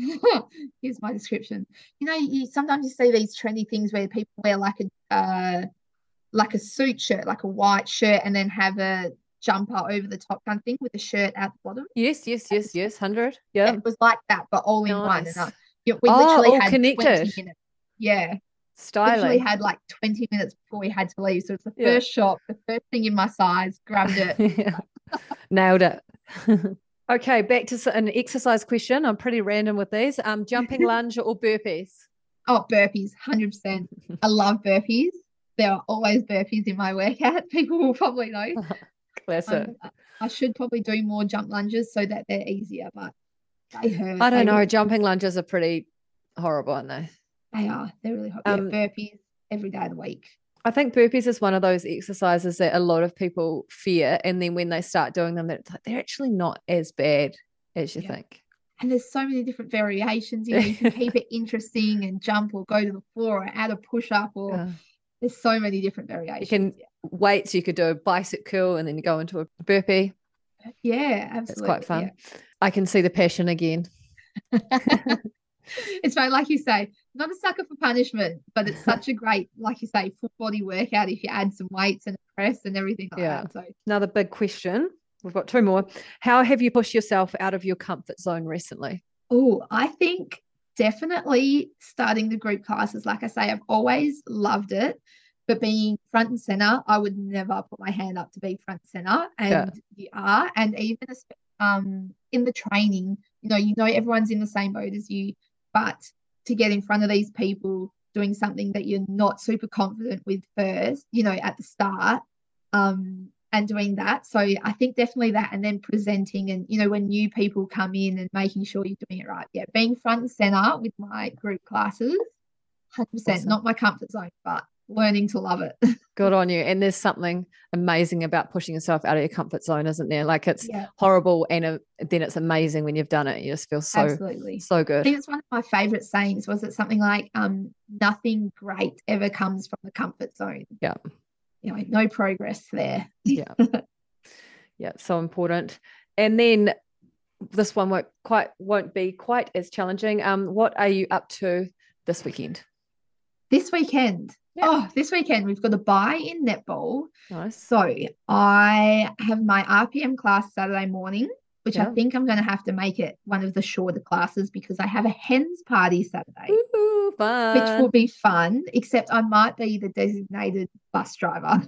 [SPEAKER 2] Here's my description. You know, you sometimes you see these trendy things where people wear like a uh, like a suit shirt, like a white shirt, and then have a jumper over the top kind of thing with the shirt at the bottom.
[SPEAKER 1] Yes, yes, yes, yes. Hundred. Yeah.
[SPEAKER 2] It was like that, but all in one. And I, we oh, literally had connected. 20 minutes. Yeah.
[SPEAKER 1] Styling.
[SPEAKER 2] Literally had like 20 minutes before we had to leave. So it's the first yeah. shop, the first thing in my size, grabbed it.
[SPEAKER 1] Nailed it. okay, back to an exercise question. I'm pretty random with these. Um, jumping lunge or burpees?
[SPEAKER 2] Oh, burpees, 100%. I love burpees. There are always burpees in my workout. People will probably know.
[SPEAKER 1] Classic. Um,
[SPEAKER 2] I should probably do more jump lunges so that they're easier, but they hurt.
[SPEAKER 1] I don't they know. Jumping lunges are pretty horrible, aren't they?
[SPEAKER 2] They are. They're really hot. Um, yeah, burpees every day of the week.
[SPEAKER 1] I think burpees is one of those exercises that a lot of people fear, and then when they start doing them, they're, they're actually not as bad as you yeah. think.
[SPEAKER 2] And there's so many different variations. You know, you can keep it interesting and jump or go to the floor or add a push up or yeah. there's so many different variations.
[SPEAKER 1] You can yeah weights, you could do a bicep curl and then you go into a burpee.
[SPEAKER 2] Yeah, absolutely.
[SPEAKER 1] It's quite fun. I can see the passion again.
[SPEAKER 2] it's very like you say, not a sucker for punishment, but it's such a great, like you say, full body workout if you add some weights and press and everything like yeah. that. So
[SPEAKER 1] another big question. We've got two more. How have you pushed yourself out of your comfort zone recently?
[SPEAKER 2] Oh, I think definitely starting the group classes. Like I say, I've always loved it. But being front and center, I would never put my hand up to be front and center, and yeah. you are. And even um, in the training, you know, you know everyone's in the same boat as you, but to get in front of these people doing something that you're not super confident with first, you know, at the start, um, and doing that. So I think definitely that, and then presenting, and you know, when new people come in and making sure you're doing it right. Yeah, being front and center with my group classes, hundred percent, not my comfort zone, but learning to love it.
[SPEAKER 1] Good on you. And there's something amazing about pushing yourself out of your comfort zone, isn't there? Like it's yeah. horrible and uh, then it's amazing when you've done it. You just feel so Absolutely. so good.
[SPEAKER 2] I think it's one of my favorite sayings. Was it something like um nothing great ever comes from the comfort zone?
[SPEAKER 1] Yeah.
[SPEAKER 2] You know, no progress there.
[SPEAKER 1] yeah. Yeah, so important. And then this one won't quite won't be quite as challenging. Um, what are you up to this weekend?
[SPEAKER 2] This weekend. Yeah. Oh, this weekend we've got a buy in netball.
[SPEAKER 1] Nice.
[SPEAKER 2] So I have my RPM class Saturday morning, which yeah. I think I'm going to have to make it one of the shorter classes because I have a hens party Saturday,
[SPEAKER 1] Ooh,
[SPEAKER 2] which will be fun. Except I might be the designated bus driver.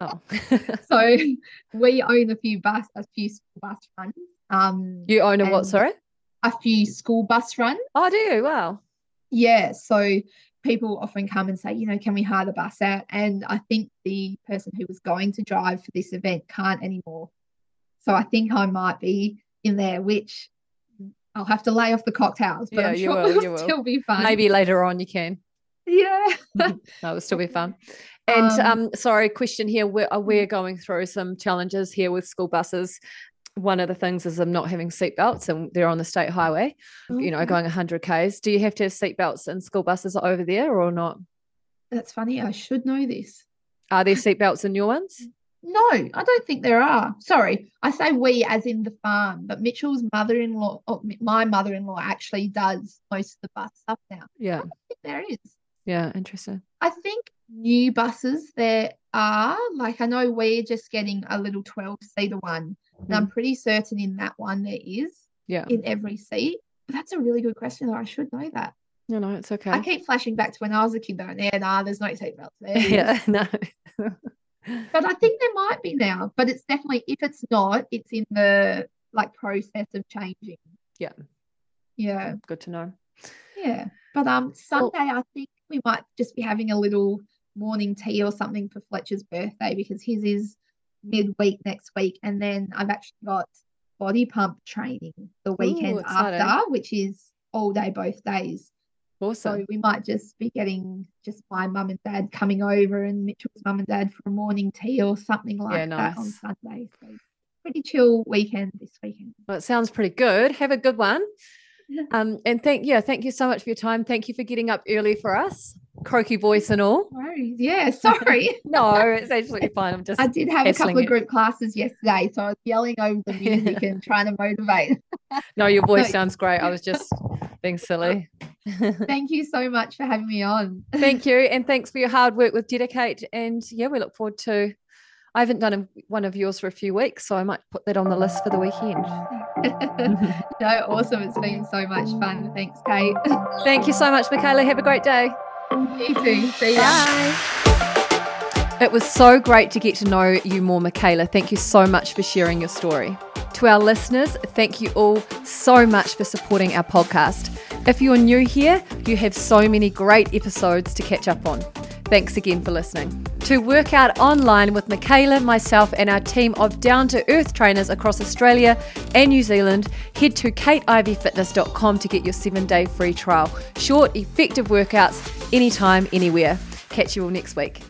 [SPEAKER 2] Oh. so we own a few bus, a few school bus runs. Um,
[SPEAKER 1] you own a what? Sorry,
[SPEAKER 2] a few school bus runs.
[SPEAKER 1] Oh, do you? Wow.
[SPEAKER 2] Yeah. So people often come and say, you know, can we hire the bus out? And I think the person who was going to drive for this event can't anymore. So I think I might be in there, which I'll have to lay off the cocktails, but yeah, I'm sure will, it'll still be fun.
[SPEAKER 1] Maybe later on you can.
[SPEAKER 2] Yeah.
[SPEAKER 1] that will still be fun. And um, um, sorry, question here. We're, uh, we're going through some challenges here with school buses one of the things is them not having seatbelts and they're on the state highway, you know, going 100 Ks. Do you have to have seatbelts in school buses over there or not?
[SPEAKER 2] That's funny. I should know this.
[SPEAKER 1] Are there seatbelts in your ones?
[SPEAKER 2] No, I don't think there are. Sorry, I say we as in the farm, but Mitchell's mother in law, oh, my mother in law actually does most of the bus stuff now.
[SPEAKER 1] Yeah.
[SPEAKER 2] there is.
[SPEAKER 1] Yeah, interesting.
[SPEAKER 2] I think new buses there are, like, I know we're just getting a little 12 seater one And. I'm pretty certain in that one there is.
[SPEAKER 1] Yeah.
[SPEAKER 2] In every seat. But that's a really good question, though. I should know that.
[SPEAKER 1] No, no, it's okay.
[SPEAKER 2] I keep flashing back to when I was a kid, though. Yeah, nah, there's no seatbelts there.
[SPEAKER 1] yeah, no.
[SPEAKER 2] but I think there might be now. But it's definitely, if it's not, it's in the like process of changing.
[SPEAKER 1] Yeah.
[SPEAKER 2] Yeah.
[SPEAKER 1] Good to know.
[SPEAKER 2] Yeah. But um Sunday well, I think we might just be having a little morning tea or something for Fletcher's birthday because his is midweek next week. And then I've actually got body pump training the weekend Ooh, after, which is all day, both days.
[SPEAKER 1] Awesome.
[SPEAKER 2] So we might just be getting just my mum and dad coming over and Mitchell's mum and dad for a morning tea or something like yeah, nice. that on Sunday. So pretty chill weekend this weekend.
[SPEAKER 1] Well, it sounds pretty good. Have a good one. Um, and thank yeah, thank you so much for your time. Thank you for getting up early for us, croaky voice and all.
[SPEAKER 2] Sorry. Yeah, sorry.
[SPEAKER 1] no, it's absolutely fine. I'm just.
[SPEAKER 2] I did have a couple of group classes yesterday, so I was yelling over the music and trying to motivate.
[SPEAKER 1] no, your voice sounds great. I was just being silly.
[SPEAKER 2] Thank you so much for having me on.
[SPEAKER 1] Thank you, and thanks for your hard work with DediKate. And yeah, we look forward to I haven't done a, one of yours for a few weeks, so I might put that on the list for the weekend.
[SPEAKER 2] no, awesome. It's been so much fun. Thanks, Kate.
[SPEAKER 1] Thank you so much, Mikahla. Have a great day.
[SPEAKER 2] You. See ya.
[SPEAKER 1] Bye. It was so great to get to know you more, Mikahla. Thank you so much for sharing your story. To our listeners, thank you all so much for supporting our podcast. If you're new here, you have so many great episodes to catch up on. Thanks again for listening. To work out online with Mikahla, myself, and our team of down to earth trainers across Australia and New Zealand, head to kateiveyfitness.com to get your seven day free trial. Short, effective workouts anytime, anywhere. Catch you all next week.